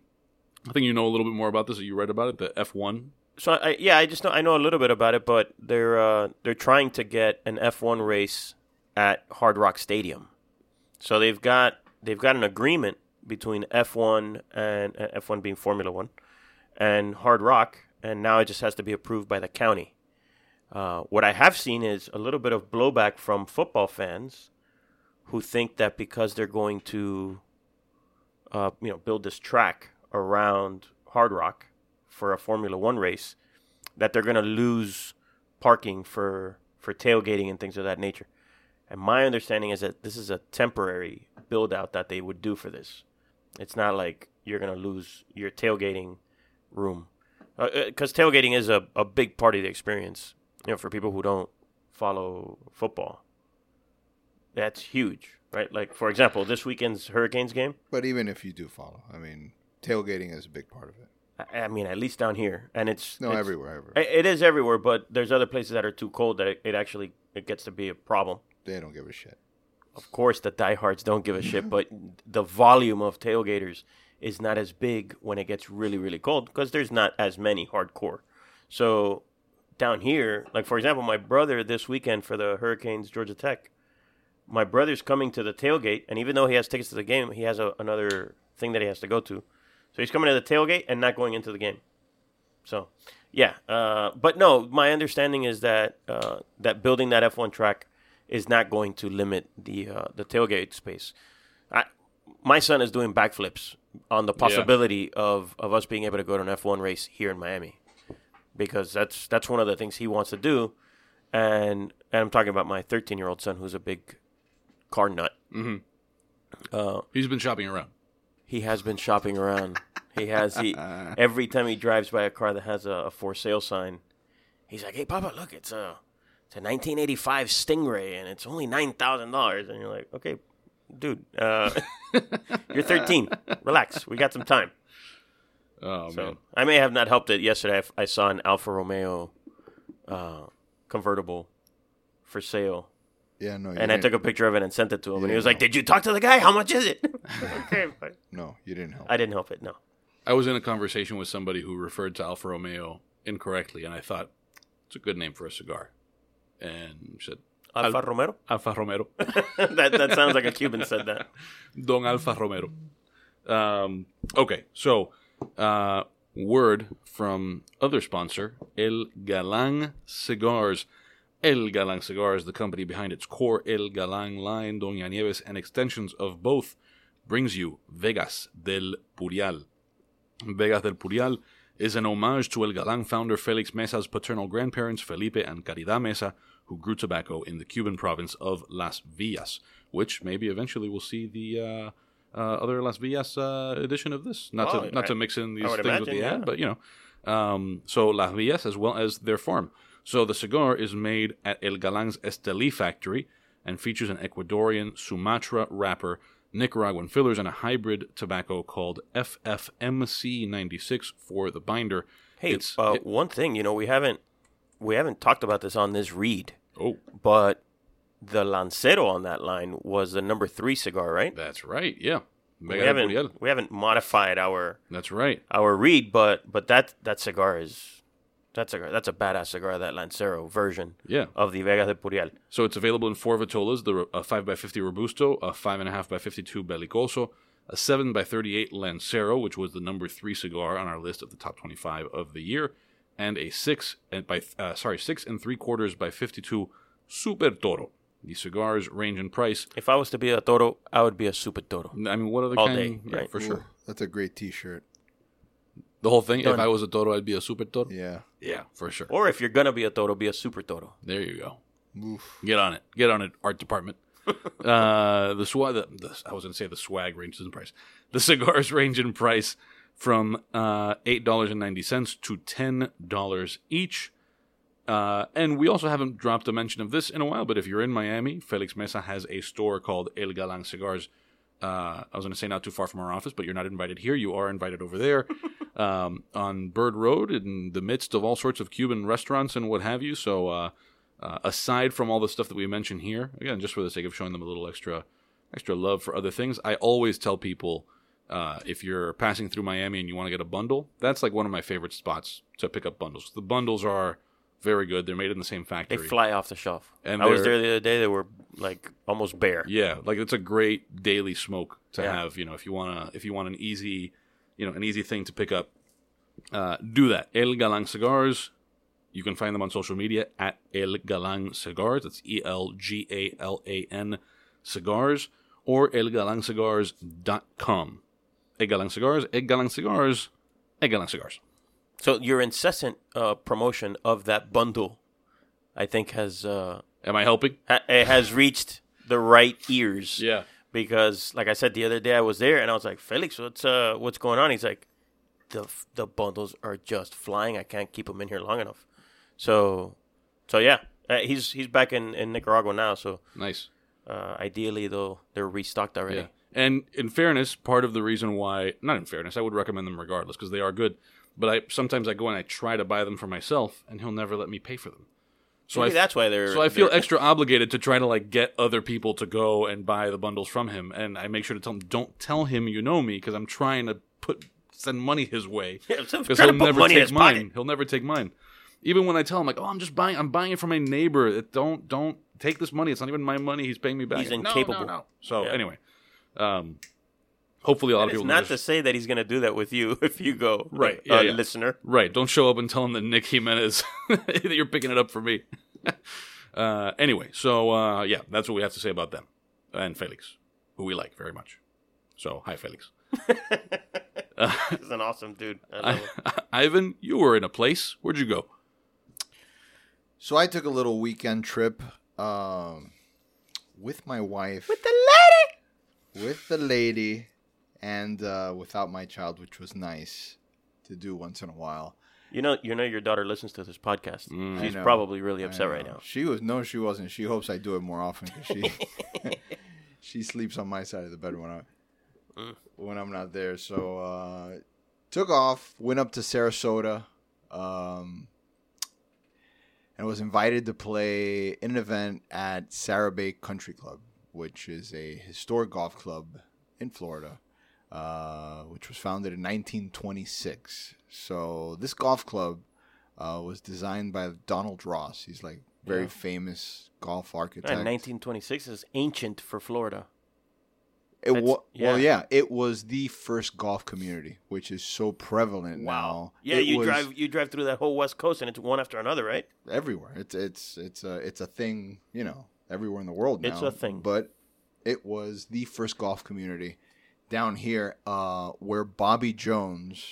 I think you know a little bit more about this. You read about it, the F one. So I yeah, I just know I know a little bit about it, but they're uh, they're trying to get an F1 race at Hard Rock Stadium. So they've got they've got an agreement between F1 and uh, F1 being Formula One and Hard Rock, and now it just has to be approved by the county. Uh, what I have seen is a little bit of blowback from football fans who think that because they're going to, uh, you know, build this track around Hard Rock for a Formula One race, that they're going to lose parking for for tailgating and things of that nature. And my understanding is that this is a temporary build out that they would do for this. It's not like you're going to lose your tailgating room. Uh, uh, because tailgating is a, a big part of the experience, you know, for people who don't follow football. That's huge, right? Like, for example, this weekend's Hurricanes game, But even if you do follow, I mean, tailgating is a big part of it. I, I mean, at least down here. And it's. No, it's- everywhere, everywhere. It is everywhere, but there's other places that are too cold that it, it actually it gets to be a problem. They don't give a shit. Of course, the diehards don't give a shit, but the volume of tailgaters is not as big when it gets really, really cold because there's not as many hardcore. So down here, like for example, my brother this weekend for the Hurricanes Georgia Tech, my brother's coming to the tailgate, and even though he has tickets to the game, he has a, another thing that he has to go to. So he's coming to the tailgate and not going into the game. So, yeah, uh, but no, my understanding is that uh, that building that F1 track is not going to limit the uh, the tailgate space. I, my son is doing backflips on the possibility of, of us being able to go to an F1 race here in Miami, because that's that's one of the things he wants to do, and and I'm talking about my 13 year old son who's a big car nut. He's been shopping around. He has been shopping around. He has he every time he drives by a car that has a, a for sale sign, he's like, "Hey, Papa, look, it's a it's a 1985 Stingray, and it's only nine thousand dollars." And you're like, "Okay, dude, uh, you're 13. Relax. We got some time." Oh So man, I may have not helped it yesterday. I f- I, saw an Alfa Romeo uh, convertible for sale, Yeah, no. And I took a picture of it and sent it to him, and he didn't was like, know. "Did you talk to the guy? How much is it?" okay, but No, you didn't help. I didn't help it. No. I was in a conversation with somebody who referred to Alfa Romeo incorrectly, and I thought it's a good name for a cigar, and said Alfa Romero. Alfa Romero. that that sounds like a Cuban said that. Don Alfa Romero. Um, okay, so uh, word from other sponsor, El Galan Cigars. El Galan Cigars, the company behind its core El Galan line, Doña Nieves, and extensions of both, brings you Vegas del Purial. Vegas del Purial is an homage to El Galan founder Felix Mesa's paternal grandparents, Felipe and Caridad Mesa, who grew tobacco in the Cuban province of Las Villas, which maybe eventually we'll see the uh, uh, other Las Villas uh, edition of this. Not to not I- to mix in these things with the imagine, ad, but you know. Um, so Las Villas as well as their farm. So the cigar is made at El Galan's Esteli factory and features an Ecuadorian Sumatra wrapper, Nicaraguan fillers, and a hybrid tobacco called FFMC96 for the binder. Hey, it's uh, it- one thing you know we haven't we haven't talked about this on this read, oh, but the Lancero on that line was the number three cigar, right? that's right. Yeah, We Vega de Purial. haven't we haven't modified our That's right. our read, but but that that cigar is that's a that's a badass cigar. That Lancero version Yeah. of the Vega de Purial. So it's available in four vitolas: the a five x fifty robusto, a five and a half by fifty-two bellicoso, a seven x thirty-eight lancero, which was the number three cigar on our list of the top twenty-five of the year, and a six and by uh, sorry six and three quarters by fifty-two Super Toro. The cigars range in price. If I was to be a toro, I would be a super toro. I mean, what other All kind? day, yeah, right. for sure. Ooh, that's a great T-shirt. The whole thing. If I was a Toro, I'd be a Super Toro. Yeah. Yeah, for sure. Or if you're gonna be a toro, be a super toro. There you go. Oof. Get on it. Get on it, art department. uh, the swag. The, the, I was going to say the swag ranges in price. The cigars range in price from uh, eight dollars and ninety cents to ten dollars each. Uh, and we also haven't dropped a mention of this in a while. But if you're in Miami, Felix Mesa has a store called El Galan Cigars. Uh, I was going to say not too far from our office, but you're not invited here. You are invited over there um, on Bird Road in the midst of all sorts of Cuban restaurants and what have you. So, uh, uh, aside from all the stuff that we mentioned here, again, just for the sake of showing them a little extra, extra love for other things, I always tell people uh, if you're passing through Miami and you want to get a bundle, that's like one of my favorite spots to pick up bundles. The bundles are very good. They're made in the same factory. They fly off the shelf. And I was there the other day. They were like almost bare. Yeah, like it's a great daily smoke to Yeah. have. You know, if you wanna, if you want an easy, you know, an easy thing to pick up, uh, do that. El Galan Cigars. You can find them on social media at El Galan Cigars. That's E L G A L A N Cigars or elgalancigars.com. El Cigars, El Galan Cigars, El Galan Cigars. So your incessant uh, promotion of that bundle, I think, has uh, Am I helping? ha- it has reached the right ears. Yeah. Because, like I said the other day, I was there and I was like, Felix, what's uh, what's going on? He's like, the the bundles are just flying. I can't keep them in here long enough. So, so yeah, uh, he's he's back in, in Nicaragua now. So, Nice. uh, ideally, though, they're restocked already. Yeah. And in fairness, part of the reason why, not in fairness, I would recommend them regardless because they are good. But I sometimes I go and I try to buy them for myself, and he'll never let me pay for them. So Maybe I, that's why they're. so I feel they're- extra obligated to try to like get other people to go and buy the bundles from him, and I make sure to tell him, don't tell him you know me because I'm trying to put send money his way Yeah, because trying he'll never take mine. pocket. He'll never take mine. Even when I tell him like, oh, I'm just buying, I'm buying it from my neighbor. It, don't don't take this money. It's not even my money. He's paying me back. He's No, no, incapable. no. So Yeah. anyway, um, hopefully a lot of It's people not know to say that he's going to do that with you if you go, Right, Uh, yeah, yeah. listener. Right. Don't show up and tell him that Nick Jimenez that you're picking it up for me. uh, anyway, so uh, yeah, that's what we have to say about them and Felix, who we like very much. So hi, Felix. He's an awesome dude. I love him. Ivan, you were in a place. Where'd you go? So I took a little weekend trip um, with my wife. With the lady. With the lady and uh, without my child, which was nice to do once in a while. You know, you know, your daughter listens to this podcast. Mm. She's probably really upset right now. She was no, she wasn't. She hopes I do it more often because she she sleeps on my side of the bed when I Mm. when I'm not there. So uh, took off, went up to Sarasota, um, and was invited to play in an event at Sara Bay Country Club, which is a historic golf club in Florida, uh, which was founded in 1926. So this golf club uh, was designed by Donald Ross. He's like very Yeah. famous golf Yeah, architect. 1926 is ancient for Florida. It That's- wa- Well, yeah. yeah, it was the first golf community, which is so prevalent now. Yeah, It you was drive you drive through that whole West Coast and it's one after another, right? everywhere. It's it's it's a it's a thing, you know, everywhere in the world now. It's a thing. But it was the first golf community down here, uh, where Bobby Jones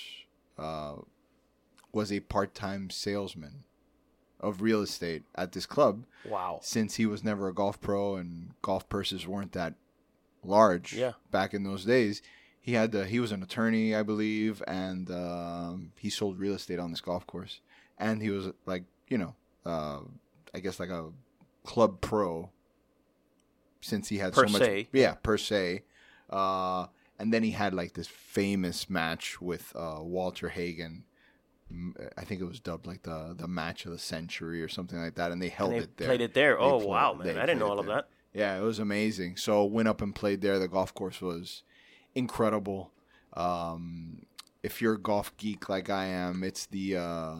uh, was a part-time salesman of real estate at this club. Wow. since he was never a golf pro and golf purses weren't that large Yeah. back in those days he had to, he was an attorney i believe and um, he sold real estate on this golf course and he was like you know uh, i guess like a club pro since he had Per so much se. yeah per se uh, and then he had like this famous match with uh, walter hagen i think it was dubbed like the the match of the century or something like that, and they held And they it there. played it there. They Oh played- wow, man! I didn't know all of there. that. Yeah, it was amazing. So went up and played there. The golf course was incredible. Um, if you're a golf geek like I am, it's the uh,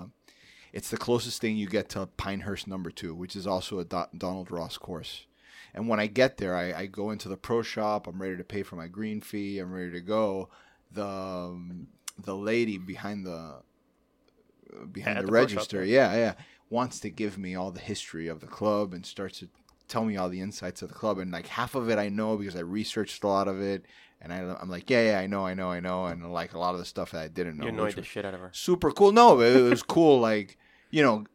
it's the closest thing you get to Pinehurst Number Two, which is also a Do- Donald Ross course. And when I get there, I, I go into the pro shop. I'm ready to pay for my green fee. I'm ready to go. The um, the lady behind the behind At the, the register. Yeah, yeah. Wants to give me all the history of the club and starts to tell me all the insights of the club. And like half of it I know because I researched a lot of it. And I, I'm like, yeah, yeah, I know, I know, I know. And like a lot of the stuff that I didn't know. You annoyed the shit out of her. super cool. No, it was cool. Like, you know,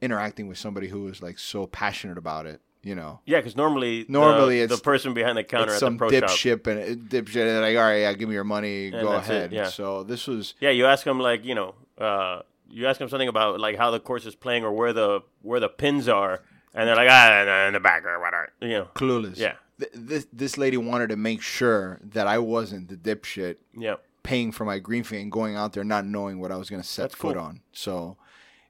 interacting with somebody who is like so passionate about it, you know. Yeah, because normally, Normally the, it's- the person behind the counter at some the pro dip shop. and it- dipshit and like, all right, yeah, give me your money, And go that's it, ahead. yeah. So this was Yeah, you ask them like you know, uh, you ask them something about like how the course is playing or where the where the pins are, and they're like ah in the back or whatever. You know. clueless. Yeah. Th- this this lady wanted to make sure that I wasn't the dipshit Yeah. paying for my green fee and going out there not knowing what I was going to set That's foot cool. on. So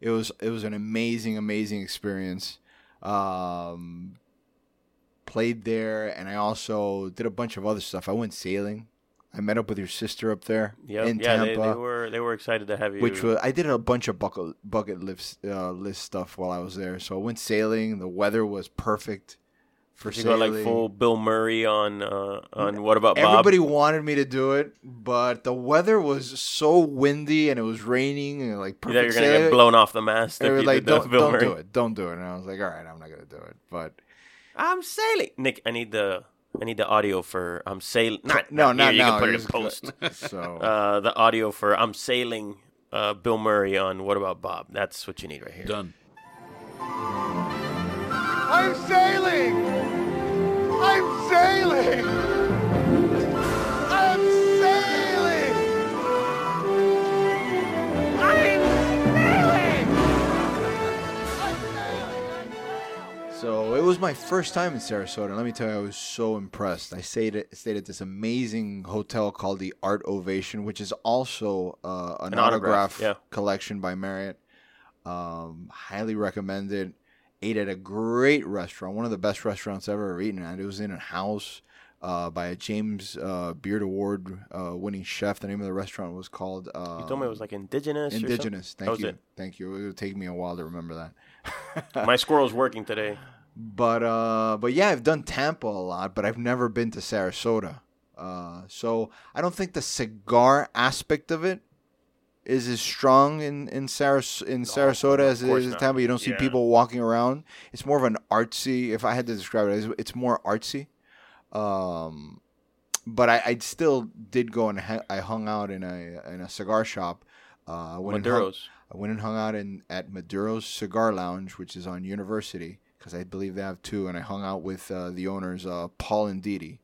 it was it was an amazing amazing experience. Um, played there, and I also did a bunch of other stuff. I went sailing. I met up with your sister up there Yep. in yeah, Tampa. they, they were they were excited to have you. which was I did a bunch of bucket bucket list uh, list stuff while I was there. So I went sailing. The weather was perfect for you go sailing. like full Bill Murray on uh, on what about Bob? Everybody wanted me to do it, but the weather was so windy and it was raining and like You perfect thought you're gonna sailing. get blown off the mast They if were you like, "Don't, Bill don't do it, don't do it." And I was like, "All right, I'm not gonna do it." But I'm sailing, Nick. I need the I need the audio for I'm sailing. Not no, not not here, You now. can put it in post. go- So uh, the audio for I'm sailing. Uh, Bill Murray on what about Bob? That's what you need right here. Done. I'm sailing. I'm sailing. I'm sailing. I'm sailing! So it was my first time in Sarasota. Let me tell you, I was so impressed. I stayed at, stayed at this amazing hotel called the Art Ovation, which is also uh, an, An autograph, autograph, yeah. collection by Marriott. Um, highly recommended. Ate at a great restaurant, one of the best restaurants I've ever eaten at. It was in a house uh, by a James uh, Beard Award uh, winning chef. The name of the restaurant was called. Uh, You told me it was like indigenous. Indigenous. Thank you. it. Thank you. It would take me a while to remember that. My squirrel's working today. But uh, but yeah, I've done Tampa a lot, but I've never been to Sarasota. Uh, so I don't think the cigar aspect of it is as strong in in, Saras- in Sarasota as it is in not. Tampa. You don't see Yeah. people walking around. It's more of an artsy. If I had to describe it, it's- more artsy. Um, but I, I still did go and ha- I hung out in a in a cigar shop. Uh, went and hung- Maduro's. I went and hung out in at Maduro's Cigar Lounge, which is on University, because I believe they have two. And I hung out with uh, the owners, uh, Paul and Didi.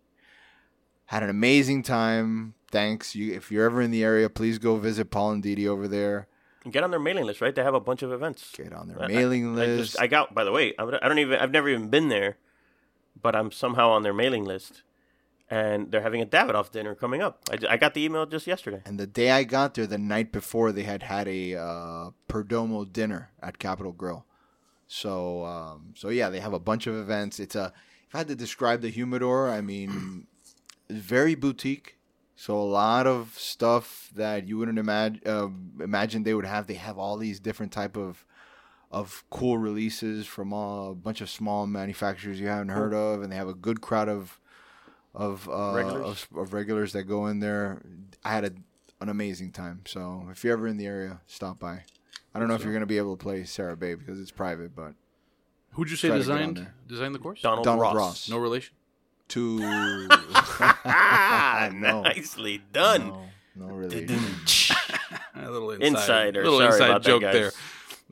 Had an amazing time. Thanks. You, if you're ever in the area, please go visit Paul and Didi over there. Get on their mailing list, right? They have a bunch of events. Get on their I- I- mailing I, list. just, I got. By the way, I don't even. I've never even been there, but I'm somehow on their mailing list, and they're having a Davidoff dinner coming up. I, I got the email just yesterday. and the day I got there, the night before, they had had a uh, Perdomo dinner at Capital Grille. So, um, so yeah, they have a bunch of events. It's a. If I had to describe the humidor, I mean, it's very boutique. So a lot of stuff that you wouldn't imagine uh, imagine they would have. They have all these different type of of cool releases from a bunch of small manufacturers you haven't heard of, and they have a good crowd of of uh, Regulars? of, of regulars that go in there. I had a, an amazing time. So if you're ever in the area, stop by. I don't know if you're gonna be able to play Sara Bay because it's private, but Who'd you say Try to get on designed designed the course? Donald, Donald Ross. Ross. No relation. To No. nicely done. no, no really. A little inside, Insider. little Sorry inside about that, joke guys. there.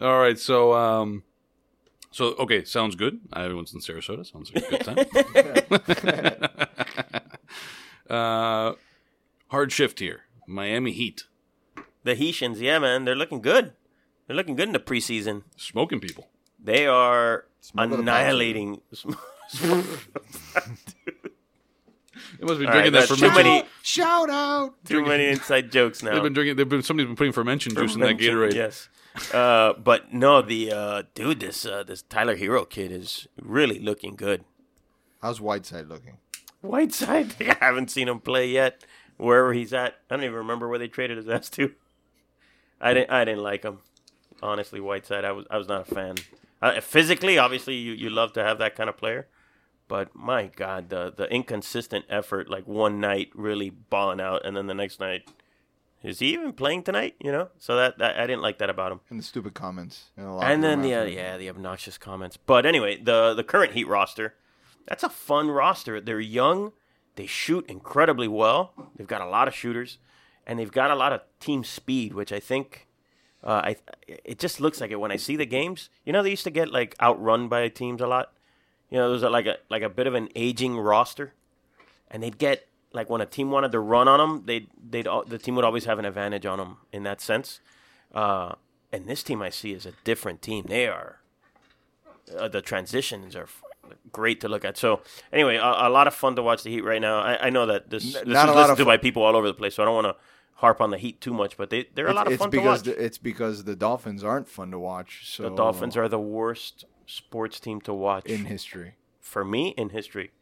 All right, so um, so okay, sounds good. Everyone's in Sarasota. Sounds like a good time. uh, hard shift here. Miami Heat The Haitians, yeah, man, they're looking good. They're looking good in the preseason. smoking people. They are Smoke of the annihilating. They must be All drinking right, that that's too fermented. many, Shout out. too many inside jokes now. They've been drinking. They've been somebody's been putting fermentation juice in that Gatorade. Yes. Uh, but no, the uh, dude, this uh, this Tyler Herro kid is really looking good. How's Whiteside looking? Whiteside, I haven't seen him play yet. Wherever he's at, I don't even remember where they traded his ass to. I didn't. I didn't like him. Honestly, Whiteside, I was. I was not a fan. Uh, physically, obviously, you, you love to have that kind of player, but my God, the the inconsistent effort. Like one night really balling out, and then the next night is he even playing tonight? You know, so that, that I didn't like that about him. And the stupid comments. locker And then the uh, yeah the obnoxious comments. But anyway, the the current Heat roster, that's a fun roster. They're young, they shoot incredibly well. They've got a lot of shooters, and they've got a lot of team speed, which I think. Uh, I it just looks like it when I see the games. You know, they used to get like outrun by teams a lot. You know, there's a, like a like a bit of an aging roster, and they'd get like when a team wanted to run on them, they'd they'd the team would always have an advantage on them in that sense. Uh, and this team I see is a different team. They are uh, the transitions are great to look at. So anyway, a, a lot of fun to watch the Heat right now. I, I know that this, this is not lot listened to by people all over the place, so I don't want to harp on the Heat too much. But they they're a It's, lot of it's fun to because watch. the, it's because the Dolphins aren't fun to watch. So the Dolphins are the worst sports team to watch in history. for me in history.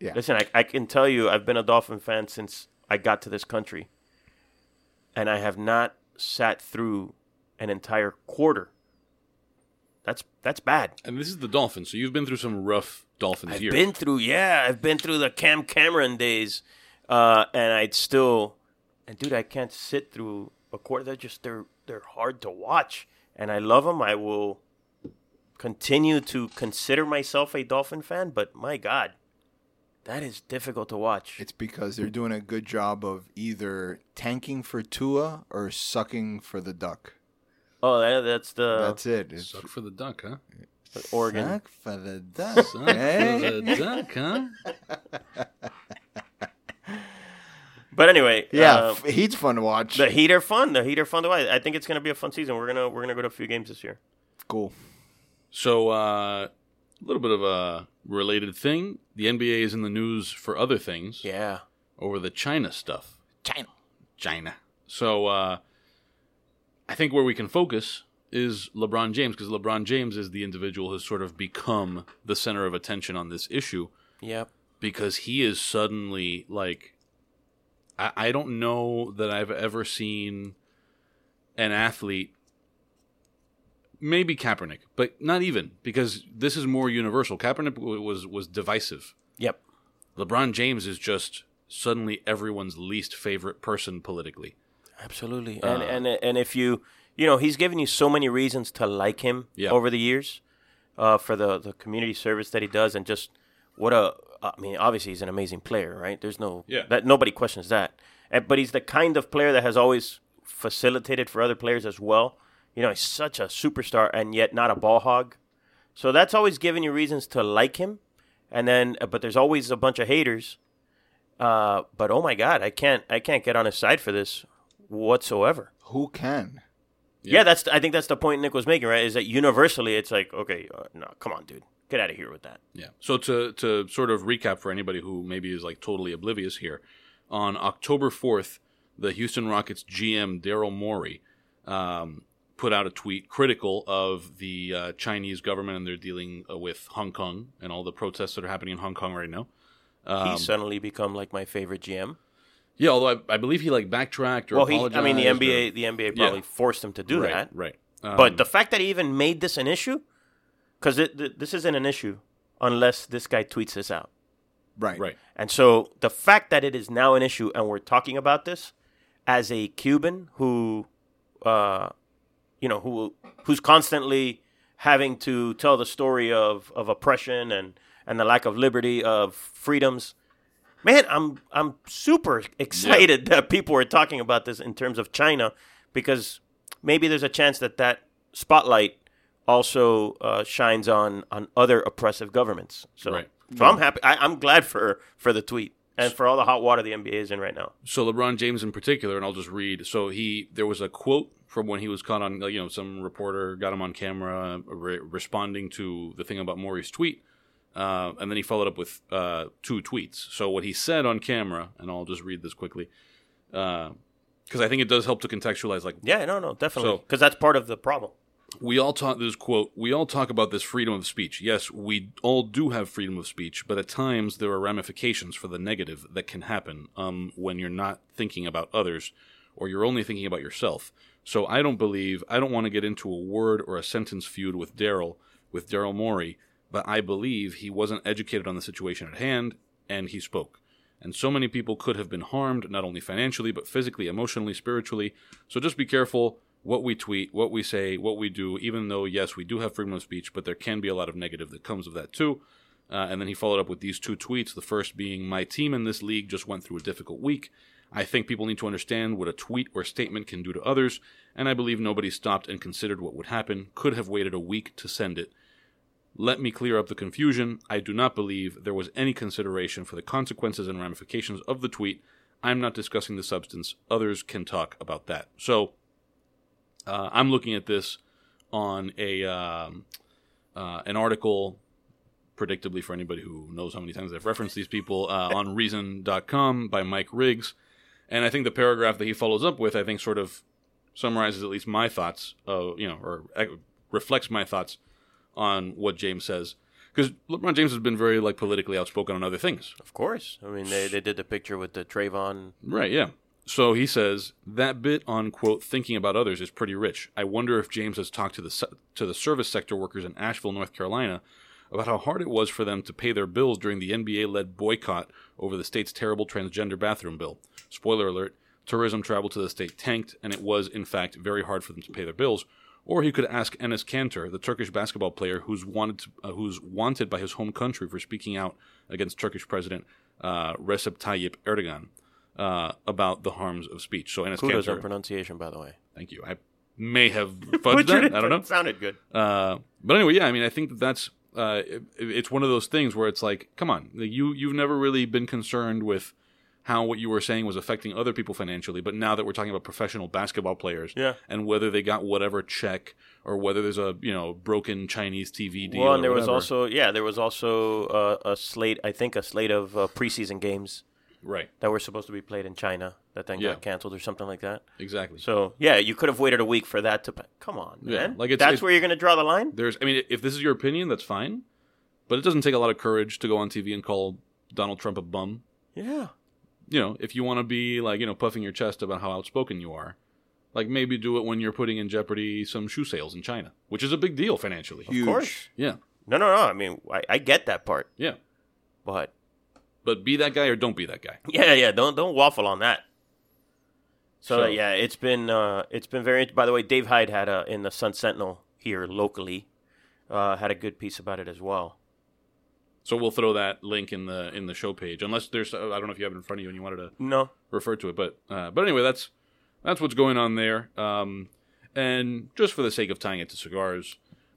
Yeah. Listen, I, I can tell you, I've been a Dolphin fan since I got to this country, and I have not sat through an entire quarter. That's that's bad. And this is the Dolphins, so you've been through some rough Dolphins I've years. been through, yeah, I've been through the Cam Cameron days, uh, and I'd still, and dude, I can't sit through a quarter. They're just they're they're hard to watch, and I love them. I will continue to consider myself a Dolphin fan, but my God, that is difficult to watch. It's because they're doing a good job of either tanking for Tua or sucking for the duck. oh, that, that's the That's it. It's Suck for the duck, huh? Oregon. Suck for the duck. Suck eh? for the duck, huh? But anyway, Yeah, uh, f- Heat's fun to watch. the Heat are fun. The Heat are fun to watch. I think it's gonna be a fun season. We're gonna we're gonna go to a few games this year. cool. So, uh, a little bit of a related thing. The NBA is in the news for other things Yeah. over the China stuff. China. China. So, uh, I think where we can focus is LeBron James because LeBron James is the individual who's sort of become the center of attention on this issue Yep. because he is suddenly like I, I don't know that I've ever seen an athlete maybe Kaepernick, but not even because this is more universal. Kaepernick was was divisive. Yep. LeBron James is just suddenly everyone's least favorite person politically. Absolutely. Uh, And and and if you you know he's given you so many reasons to like him Yeah. over the years, uh, for the the community service that he does, and just what a I mean, obviously he's an amazing player, right? There's no Yeah. that nobody questions that. But he's the kind of player that has always facilitated for other players as well. You know, he's such a superstar and yet not a ball hog. So that's always given you reasons to like him. And then, uh, but there's always a bunch of haters. Uh, but oh my God, I can't, I can't get on his side for this whatsoever. Who can? Yeah, that's. I think that's the point Nick was making, right? Is that universally, it's like, okay, uh, no, come on, dude, get out of here with that. Yeah. So to to sort of recap for anybody who maybe is like totally oblivious here, on October fourth, the Houston Rockets GM Daryl Morey um, put out a tweet critical of the uh, Chinese government and their dealing uh, with Hong Kong and all the protests that are happening in Hong Kong right now. Um, He's suddenly become like my favorite GM. Yeah, although I, I believe he like backtracked or Well, he, I mean, the or- NBA, the NBA probably Yeah. forced him to do right, that. right. Um, But the fact that he even made this an issue, because th- this isn't an issue unless this guy tweets this out. Right. right, And so the fact that it is now an issue and we're talking about this as a Cuban who, uh, you know, who who's constantly having to tell the story of, of oppression and, and the lack of liberty of freedoms. Man, I'm I'm super excited that people are talking about this in terms of China because maybe there's a chance that that spotlight also uh, shines on on other oppressive governments. So, Right. so I'm happy. I, I'm glad for for the tweet and for all the hot water the NBA is in right now. so LeBron James in particular, and I'll just read. So he there was a quote from when he was caught on, you know, some reporter got him on camera uh, re- responding to the thing about Morey's tweet, uh, and then he followed up with uh, two tweets. So what he said on camera, and I'll just read this quickly, because I think it does help to contextualize. Like Yeah, no, no, definitely, So- because that's part of the problem. We all talk this quote we all talk about this freedom of speech. Yes we all do have freedom of speech but at times there are ramifications for the negative that can happen um, when you're not thinking about others or you're only thinking about yourself. So i don't believe i don't want to get into a word or a sentence feud with daryl with daryl morey but i believe he wasn't educated on the situation at hand and he spoke. And so many people could have been harmed, not only financially, but physically, emotionally, spiritually. So just be careful what we tweet, what we say, what we do, even though, yes, we do have freedom of speech, but there can be a lot of negative that comes of that too. Uh, and then he followed up with these two tweets. The first being, My team in this league just went through a difficult week. I think people need to understand what a tweet or statement can do to others, and I believe nobody stopped and considered what would happen, could have waited a week to send it. Let me clear up the confusion. I do not believe there was any consideration for the consequences and ramifications of the tweet. I'm not discussing the substance. Others can talk about that. So, uh, I'm looking at this on a um, uh, an article, predictably for anybody who knows how many times I've referenced these people, uh, on Reason.com by Mike Riggs, and I think the paragraph that he follows up with, I think, sort of summarizes at least my thoughts, uh, you know, or uh, reflects my thoughts on what James says. Because LeBron James has been very like politically outspoken on other things. Of course. I mean, they, they did the picture with the Trayvon. Right, yeah. So he says that bit on quote thinking about others is pretty rich. I wonder if James has talked to the se- to the service sector workers in Asheville, North Carolina, about how hard it was for them to pay their bills during the NBA-led boycott over the state's terrible transgender bathroom bill. Spoiler alert: tourism travel to the state tanked, and it was in fact very hard for them to pay their bills. Or he could ask Enes Kanter, the Turkish basketball player who's wanted to, uh, who's wanted by his home country for speaking out against Turkish President uh, Recep Tayyip Erdogan uh, about the harms of speech. So Enes Kudos on pronunciation, by the way. thank you. I may have fudged that. I don't know. Sounded good. Uh, but anyway, yeah, I mean, I think that that's uh, it, it's one of those things where it's like, come on, you you've never really been concerned with how what you were saying was affecting other people financially, but now that we're talking about professional basketball players, Yeah. and whether they got whatever check or whether there's a you know broken Chinese TV deal. Well, and there was also yeah, there was also uh, a slate. I think a slate of uh, preseason games right, that were supposed to be played in China that then Yeah. got canceled or something like that. exactly. So yeah, you could have waited a week for that to. Come on, Yeah, man. like it's- that's where you're going to draw the line. There's, I mean, if this is your opinion, that's fine, but it doesn't take a lot of courage to go on TV and call Donald Trump a bum. Yeah. you know, if you want to be like, you know, puffing your chest about how outspoken you are, like maybe do it when you're putting in jeopardy some shoe sales in China, which is a big deal financially. Huge. Of course. Yeah, No, no, no. I mean, I, I get that part, yeah. but But be that guy or don't be that guy. yeah, yeah. Don't don't waffle on that. So, So- yeah, it's been uh, it's been very. By the way, Dave Hyde had a in the Sun Sentinel here locally uh, had a good piece about it as well. So we'll throw that link in the in the show page, unless there's I don't know if you have it in front of you and you wanted to No, refer to it, but uh, but anyway, that's that's what's going on there. Um, and just for the sake of tying it to cigars,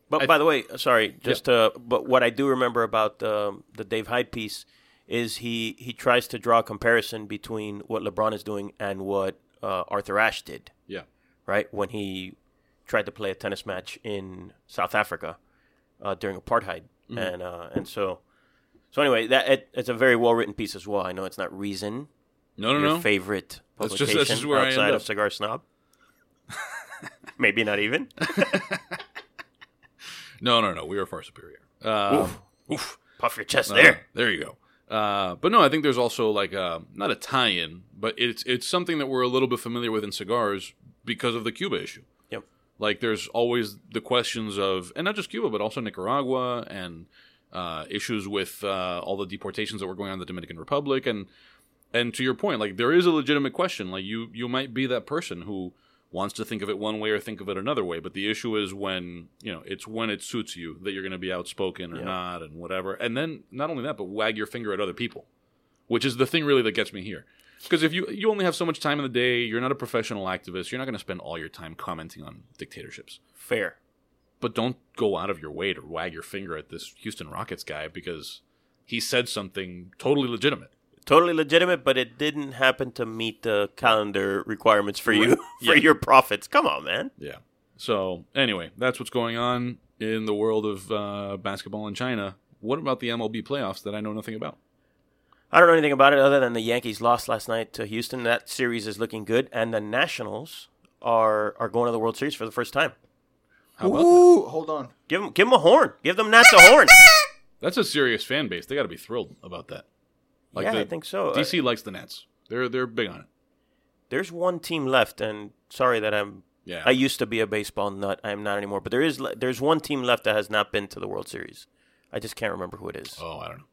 But I- by the way, sorry, just uh, but what I do remember about um, the Dave Hyde piece is he he tries to draw a comparison between what LeBron is doing and what uh, Arthur Ashe did, yeah, right? When he tried to play a tennis match in South Africa uh, during apartheid, Mm-hmm. and uh, and so so anyway, that it, it's a very well written piece as well. I know it's not Reason, no, no, your no, favorite That's publication just- that's just outside of Cigar Snob. Maybe not even. no, no, no. We are far superior. Uh, oof. Puff your chest Uh, there. there you go. Uh, but no, I think there's also like a, not a tie-in, but it's it's something that we're a little bit familiar with in cigars because of the Cuba issue. Yep. Like there's always the questions of, and not just Cuba, but also Nicaragua and uh, issues with uh, all the deportations that were going on in the Dominican Republic, and and to your point, like there is a legitimate question. Like you you might be that person who wants to think of it one way or think of it another way, but the issue is when you know it's when it suits you that you're going to be outspoken or Yeah. not, and whatever. And then not only that, but wag your finger at other people, which is the thing really that gets me here. Because if you you only have so much time in the day, you're not a professional activist. You're not going to spend all your time commenting on dictatorships. Fair. But don't go out of your way to wag your finger at this Houston Rockets guy because he said something totally legitimate. Totally legitimate, but it didn't happen to meet the calendar requirements for you for Yeah. your profits. Come on, man. Yeah. So anyway, that's what's going on in the world of uh, basketball in China. What about the MLB playoffs that I know nothing about? I don't know anything about it other than the Yankees lost last night to Houston. That series is looking good, and the Nationals are are going to the World Series for the first time. How about that? Ooh, hold on. Give them give them a horn. Give them Nats a horn. That's a serious fan base. They got to be thrilled about that. Yeah, the- I think so. Uh, DC likes the Nats. They're they're big on it. there's one team left, and sorry that I'm. Yeah. I used to be a baseball nut. I am not anymore. But there is there's one team left that has not been to the World Series. I just can't remember who it is. oh, I don't know.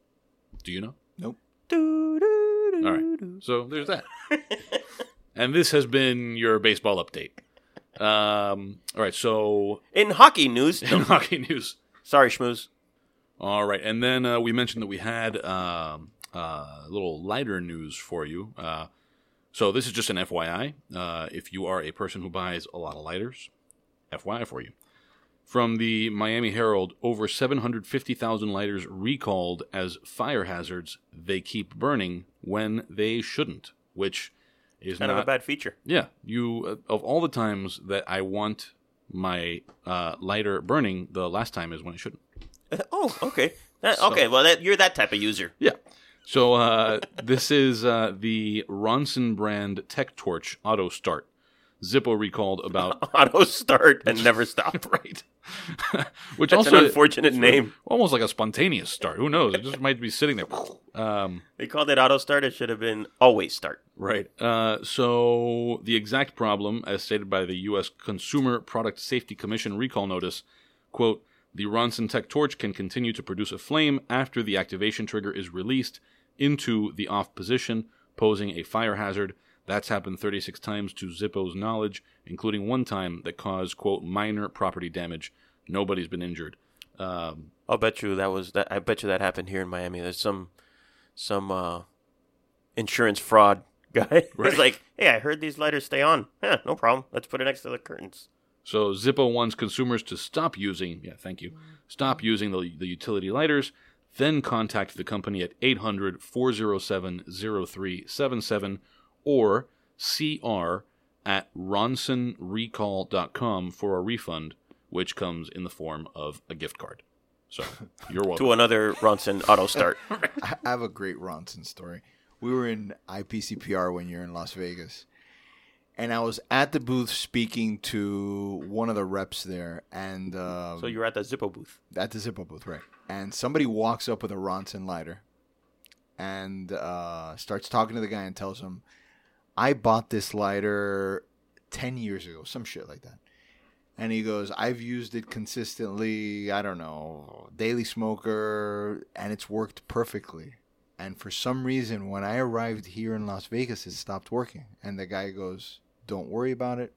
Do you know? Nope. Do, do, do, All right. So there's that. and this has been your baseball update. Um, all right. So In hockey news, in hockey news. sorry, schmooze. All right, and then uh, we mentioned that we had um, uh, a little lighter news for you. Uh, so this is just an FYI. Uh, if you are a person who buys a lot of lighters, FYI for you. From the Miami Herald, over 750,000 lighters recalled as fire hazards. They keep burning when they shouldn't, which is Kind not of a bad feature. yeah, you uh, of all the times that I want my uh, lighter burning, the last time is when it shouldn't. oh, okay. That- okay, well, that, you're that type of user. Yeah. So uh, this is uh, the Ronson brand Tech Torch Auto Start. Zippo recalled about Auto start and never stop. right, which That's also an unfortunate name. almost like a spontaneous start. Who knows? It just might be sitting there. Um, They called it auto start. It should have been always start. Right. Uh, so the exact problem, as stated by the U.S. Consumer Product Safety Commission recall notice, quote, the Ronson Tech Torch can continue to produce a flame after the activation trigger is released into the off position, posing a fire hazard. That's happened 36 times to Zippo's knowledge, including one time that caused, quote, minor property damage. Nobody's been injured. Um, I'll bet you that was that. I bet you that happened here in Miami. There's some some uh, insurance fraud guy. Right. He's like, hey, I heard these lighters stay on. Yeah, no problem. Let's put it next to the curtains. So Zippo wants consumers to stop using, yeah, thank you, stop using the, the utility lighters, then contact the company at 800 407 0377 or cr at ronsonrecall.com for a refund, which comes in the form of a gift card. So you're welcome. To another Ronson auto start. I I have a great Ronson story. We were in IPCPR when you're in Las Vegas, and I was at the booth speaking to one of the reps there, and um, so you're at the Zippo booth. at the Zippo booth, right? And somebody walks up with a Ronson lighter, and uh, starts talking to the guy and tells him, "I bought this lighter ten years ago, some shit like that." And he goes, "I've used it consistently. I don't know, daily smoker, and it's worked perfectly." And for some reason, when I arrived here in Las Vegas, it stopped working. And the guy goes, "Don't worry about it.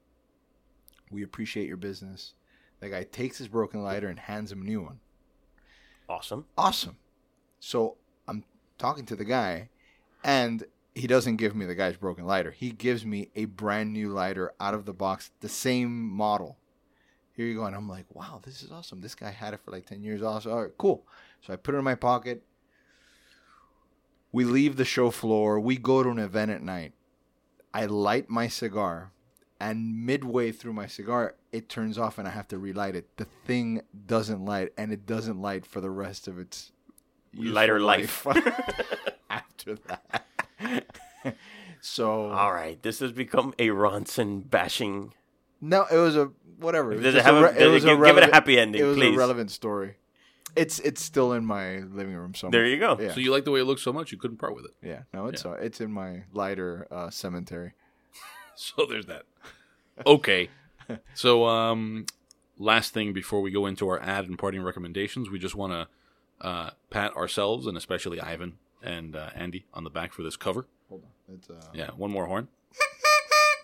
We appreciate your business." The guy takes his broken lighter and hands him a new one Awesome. awesome. So I'm talking to the guy, and he doesn't give me the guy's broken lighter. He gives me a brand new lighter out of the box, the same model. Here you go. And I'm like, wow, this is awesome. This guy had it for like 10 years. Awesome. All right, cool. So I put it in my pocket. We leave the show floor. We go to an event at night. I light my cigar, and midway through my cigar, it turns off, and I have to relight it. The thing doesn't light, and it doesn't light for the rest of its Lighter life. after that. so All right, this has become a Ronson bashing. no, it was a whatever. It was Does it have a- re- does it give- give it a happy ending, It was please? a relevant story. It's it's still in my living room somewhere. There you go. Yeah. So you like the way it looks so much, you couldn't part with it. Yeah, no, it's uh, it's in my lighter uh, cemetery. So there's that. Okay. So um last thing before we go into our ad and parting recommendations, we just want to uh, pat ourselves and especially Ivan and uh, Andy on the back for this cover. Hold on, it's uh, Yeah, one more horn.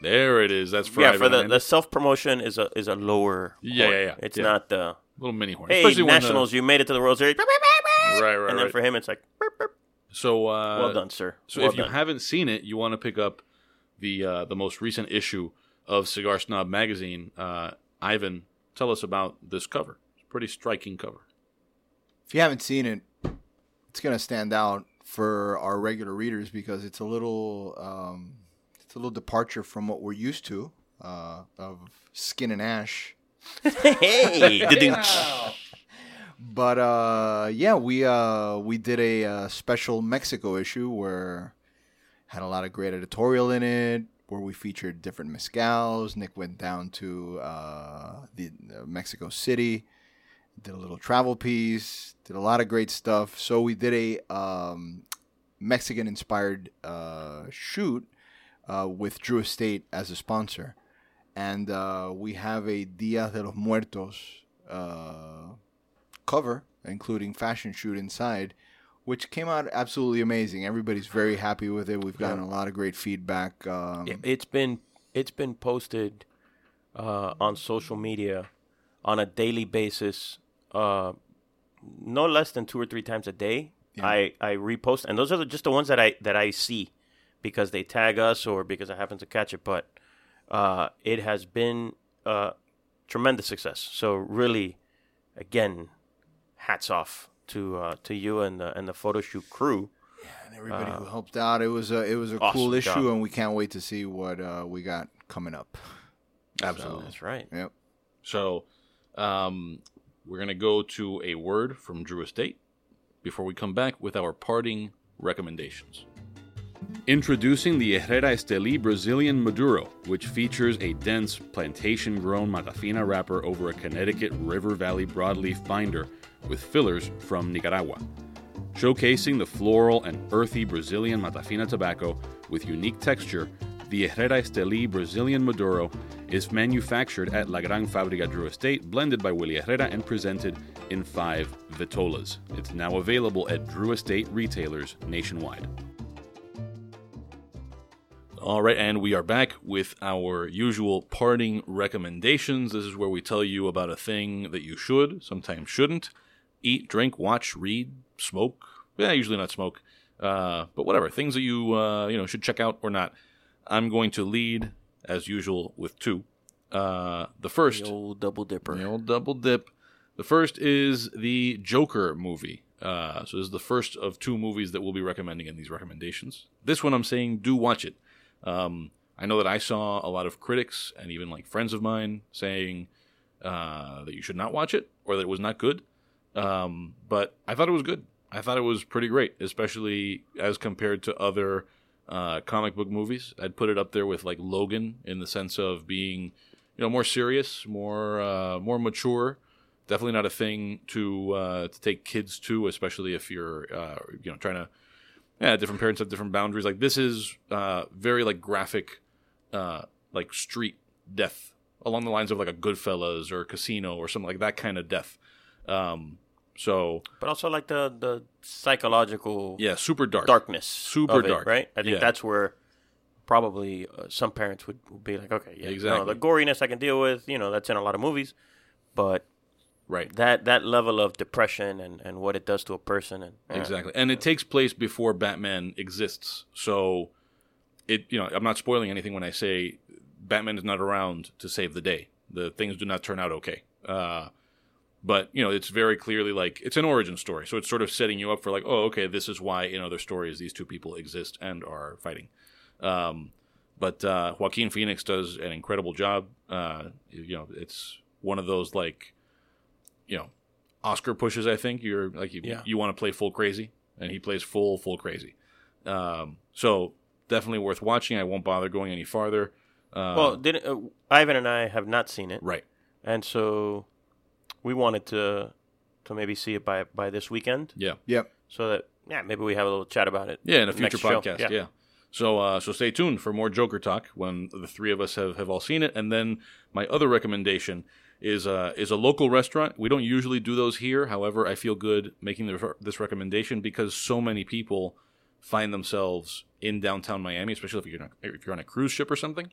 There it is. That's for yeah, Ivan for the, the self promotion is a is a lower. Yeah, horn. yeah, yeah. It's Yeah. not the little mini horn. hey Especially when the- Nationals. You made it to the World Series. right, right, and then right. for him, it's like burp, burp. so uh, well done, sir. So well if you haven't seen it, you want to pick up the uh, the most recent issue of Cigar Snob magazine. Uh, Ivan, tell us about this cover. It's a pretty striking cover. If you haven't seen it, it's gonna stand out for our regular readers because it's a little um, it's a little departure from what we're used to uh, of skin and ash. Hey, didn't- But uh, yeah, we uh, we did a uh, special Mexico issue where had a lot of great editorial in it, where we featured different mezcals. Nick went down to uh, the uh, Mexico City, did a little travel piece, did a lot of great stuff. So we did a um, Mexican inspired uh, shoot uh, with Drew Estate as a sponsor, and uh, we have a Dia de los Muertos. Uh, cover, including fashion shoot inside, which came out absolutely amazing. Everybody's very happy with it. We've gotten a lot of great feedback. Um, it's been it's been posted uh, on social media on a daily basis, uh, no less than two or three times a day. I, I repost, and those are the, just the ones that I that I see because they tag us or because I happen to catch it. But uh, it has been a tremendous success. So really, again, hats off to uh, to you and the and the photo shoot crew. and everybody who helped out. It was a it was a awesome cool issue, job. and we can't wait to see what uh, we got coming up. Absolutely. That's right. Yep. So, um, we're going to go to a word from Drew Estate before we come back with our parting recommendations. Introducing the Herrera Esteli Brazilian Maduro, which features a dense plantation grown Matafina wrapper over a Connecticut River Valley broadleaf binder with fillers from Nicaragua. Showcasing the floral and earthy Brazilian Matafina tobacco with unique texture, the Herrera Esteli Brazilian Maduro is manufactured at La Gran Fábrica Drew Estate, blended by Willie Herrera, and presented in five vitolas. It's now available at Drew Estate retailers nationwide. All right, and we are back with our usual parting recommendations. This is where we tell you about a thing that you should, sometimes shouldn't, eat, drink, watch, read, smoke. Yeah, usually not smoke, uh, but whatever things that you uh, you know should check out or not. I'm going to lead as usual with two. Uh, the first, The old double dipper. the old double dip. The first is the Joker movie. Uh, so this is the first of two movies that we'll be recommending in these recommendations. This one I'm saying do watch it. Um, I know that I saw a lot of critics and even like friends of mine saying uh, that you should not watch it or that it was not good. Um, but I thought it was good. I thought it was pretty great, especially as compared to other uh, comic book movies. I'd put it up there with like Logan in the sense of being, you know, more serious, more uh, more mature. Definitely not a thing to uh, to take kids to, especially if you're uh, you know trying to. Yeah, different parents have different boundaries. Like this is uh, very like graphic, uh, like street death along the lines of like a Goodfellas or Casino or something like that kind of death. Um, so But also like the the psychological yeah, super dark. darkness, Super of it, dark. right? I think Yeah. that's where probably uh, some parents would, would be like, okay, yeah, Exactly. the goriness I can deal with, you know, that's in a lot of movies, but Right. that that level of depression and, and what it does to a person, and uh, Exactly. And it takes place before Batman exists. So it you know, I'm not spoiling anything when I say Batman is not around to save the day. The things do not turn out okay. Uh but you know, it's very clearly like it's an origin story. So it's sort of setting you up for like, oh, okay, this is why in other stories these two people exist and are fighting. Um but uh, Joaquin Phoenix does an incredible job. Uh, you know, it's one of those like, you know, Oscar pushes. I think you're like you, Yeah. you want to play full crazy, and he plays full full crazy. Um, so definitely worth watching. I won't bother going any farther. Uh, well, didn't uh, Ivan and I have not seen it, right, and so we wanted to to maybe see it by by this weekend, yeah, Yep. so that yeah, maybe we have a little chat about it. yeah, in a future next show. podcast, yeah. So uh, so stay tuned for more Joker talk when the three of us have, have all seen it, and then my other recommendation is uh, is a local restaurant. We don't usually do those here. However, I feel good making the, this recommendation because so many people find themselves in downtown Miami, especially if you're on a, if you're on a cruise ship or something.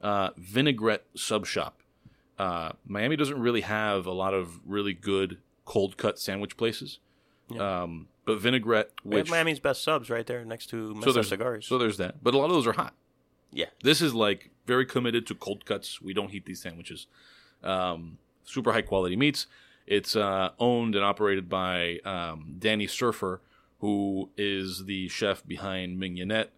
Uh, Vinaigrette Sub Shop. Uh, Miami doesn't really have a lot of really good cold cut sandwich places. Um, but Vinaigrette, We have which Miami's best subs right there next to Mesa so there's Cigars. so there's that, but a lot of those are hot. yeah, This is like very committed to cold cuts. We don't heat these sandwiches. Um, super high quality meats. It's uh, owned and operated by um, Danny Serfer, who is the chef behind Mignonette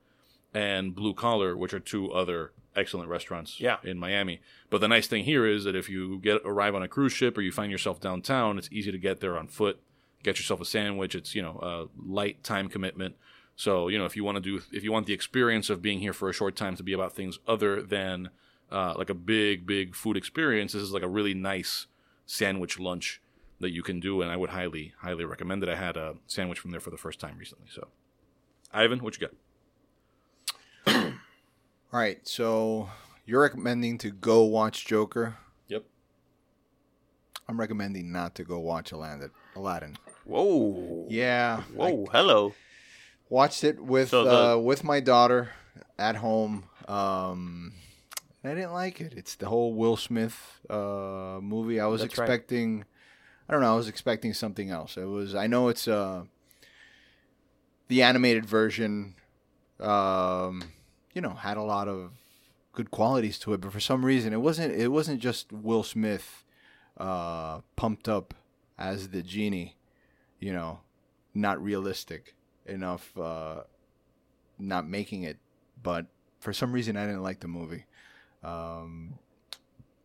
and Blue Collar, which are two other excellent restaurants Yeah. in Miami. But the nice thing here is that if you get arrive on a cruise ship or you find yourself downtown, it's easy to get there on foot. Get yourself a sandwich. It's you know a light time commitment. So you know if you want to do if you want the experience of being here for a short time to be about things other than uh, like a big big food experience, this is like a really nice sandwich lunch that you can do, and I would highly highly recommend it. I had a sandwich from there for the first time recently. So, Ivan, what you got? All right. So you're recommending to go watch Joker. Yep. I'm recommending not to go watch Aladdin. Aladdin. Whoa. Yeah. I Whoa. Hello. watched it with So the- uh, with my daughter at home. Um, I didn't like it. It's the whole Will Smith uh, movie. I was That's right. expecting. I don't know. I was expecting something else. It was. I know it's uh, the animated version. Um, you know, had a lot of good qualities to it, but for some reason, it wasn't. It wasn't just Will Smith uh, pumped up as the genie. You know, not realistic enough. Uh, not making it, but for some reason, I didn't like the movie. Um,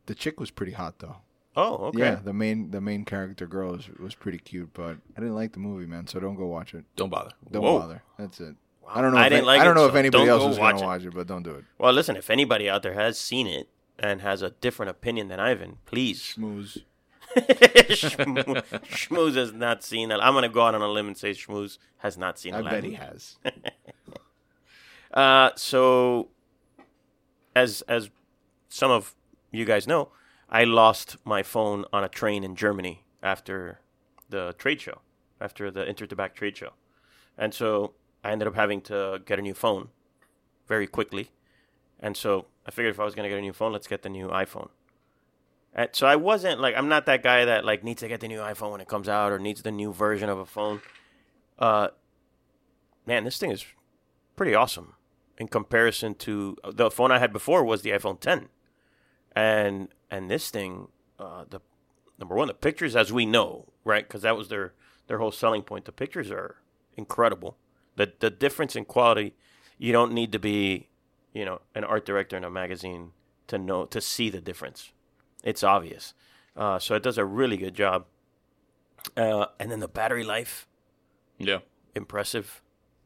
the chick was pretty hot though. Oh, okay. Yeah, the main the main character girl was, was pretty cute, but I didn't like the movie, man. So don't go watch it. Don't bother. Don't Whoa. bother. That's it. I don't know. I if didn't like I don't it, know so if anybody else is gonna it. watch it, but don't do it. Well, listen, if anybody out there has seen it and has a different opinion than Ivan, please. Schmooze. Schmoo- Schmooze has not seen it. I'm going to go out on a limb and say Schmooze has not seen I Aladdin. bet he has. Uh, so, as as some of you guys know, I lost my phone on a train in Germany after the trade show, after the InterTabac trade show, and so I ended up having to get a new phone very quickly, and so I figured if I was gonna get a new phone, let's get the new iPhone. And so I wasn't like I'm not that guy that like needs to get the new iPhone when it comes out or needs the new version of a phone. Uh, man, this thing is pretty awesome in comparison to the phone I had before was the iPhone 10, and and this thing, uh, the number one, the pictures as we know, right? Because that was their their whole selling point. The pictures are incredible. The the difference in quality, you don't need to be, you know, an art director in a magazine to know to see the difference. It's obvious. Uh, so it does a really good job. Uh, and then the battery life, Yeah. impressive.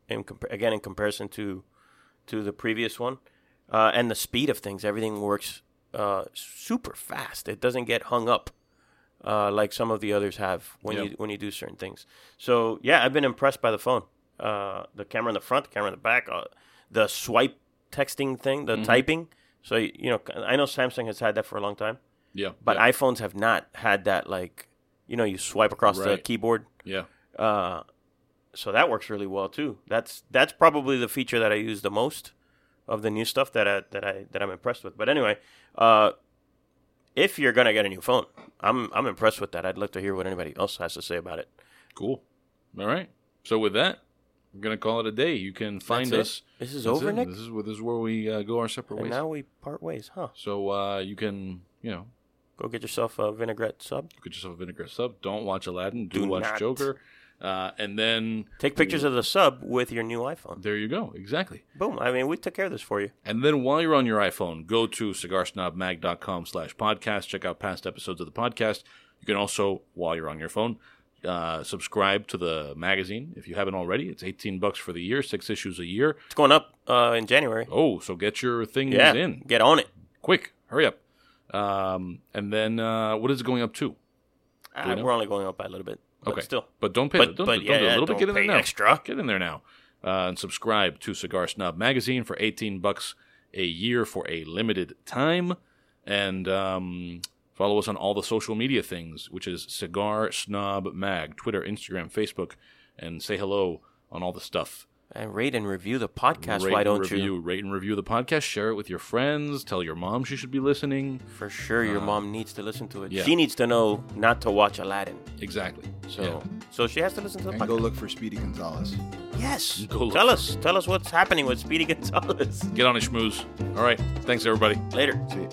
In compa- again, in comparison to to the previous one, uh, and the speed of things, everything works uh, super fast. It doesn't get hung up uh, like some of the others have when Yeah. you when you do certain things. So yeah, I've been impressed by the phone. Uh, the camera in the front, the camera in the back, uh, the swipe texting thing, the typing. So you know, I know Samsung has had that for a long time, Yeah. but yeah. iPhones have not had that. Like you know, you swipe across the keyboard. yeah. Uh, so that works really well too. That's that's probably the feature that I use the most of the new stuff that I that I that I'm impressed with. But anyway, uh, if you're gonna get a new phone, I'm I'm impressed with that. I'd love to hear what anybody else has to say about it. Cool. All right. So with that, we're gonna call it a day. You can find us. This is That's over, it. Nick. This is where this is where we uh, go our separate And ways. now we part ways, huh? so uh, you can you know Go get yourself a vinaigrette sub. get yourself a vinaigrette sub. Don't watch Aladdin. Do, Do watch not. Joker. Uh, and then Take pictures of the sub with your new iPhone. there you go. Exactly. Boom. I mean, we took care of this for you. And then while you're on your iPhone, go to cigarsnobmag.com slash podcast. Check out past episodes of the podcast. You can also, while you're on your phone, uh, subscribe to the magazine if you haven't already. It's 18 bucks for the year, six issues a year. It's going up uh, in January. Oh, so get your things yeah, in. get on it. Quick, hurry up. Um, and then uh, what is it going up to? Uh, we're only going up by a little bit. But Okay. still. But don't pay. But- don't, but don't yeah, do a little don't bit. Get in there now. extra. Get in there now. Uh, and subscribe to Cigar Snob Magazine for 18 bucks a year for a limited time. And um, follow us on all the social media things, which is Cigar Snob Mag, Twitter, Instagram, Facebook, and say hello on all the stuff. And rate and review the podcast. rate Why don't review, you? Rate and review the podcast. Share it with your friends. Tell your mom she should be listening. For sure, your mom needs to listen to it. Uh, yeah. She needs to know not to watch Aladdin. Exactly. So, Yeah. so she has to listen to the And podcast. go look for Speedy Gonzalez. yes. Go look tell for- us. Tell us what's happening with Speedy Gonzalez. Get on it, schmooze. All right. Thanks, everybody. Later. See ya.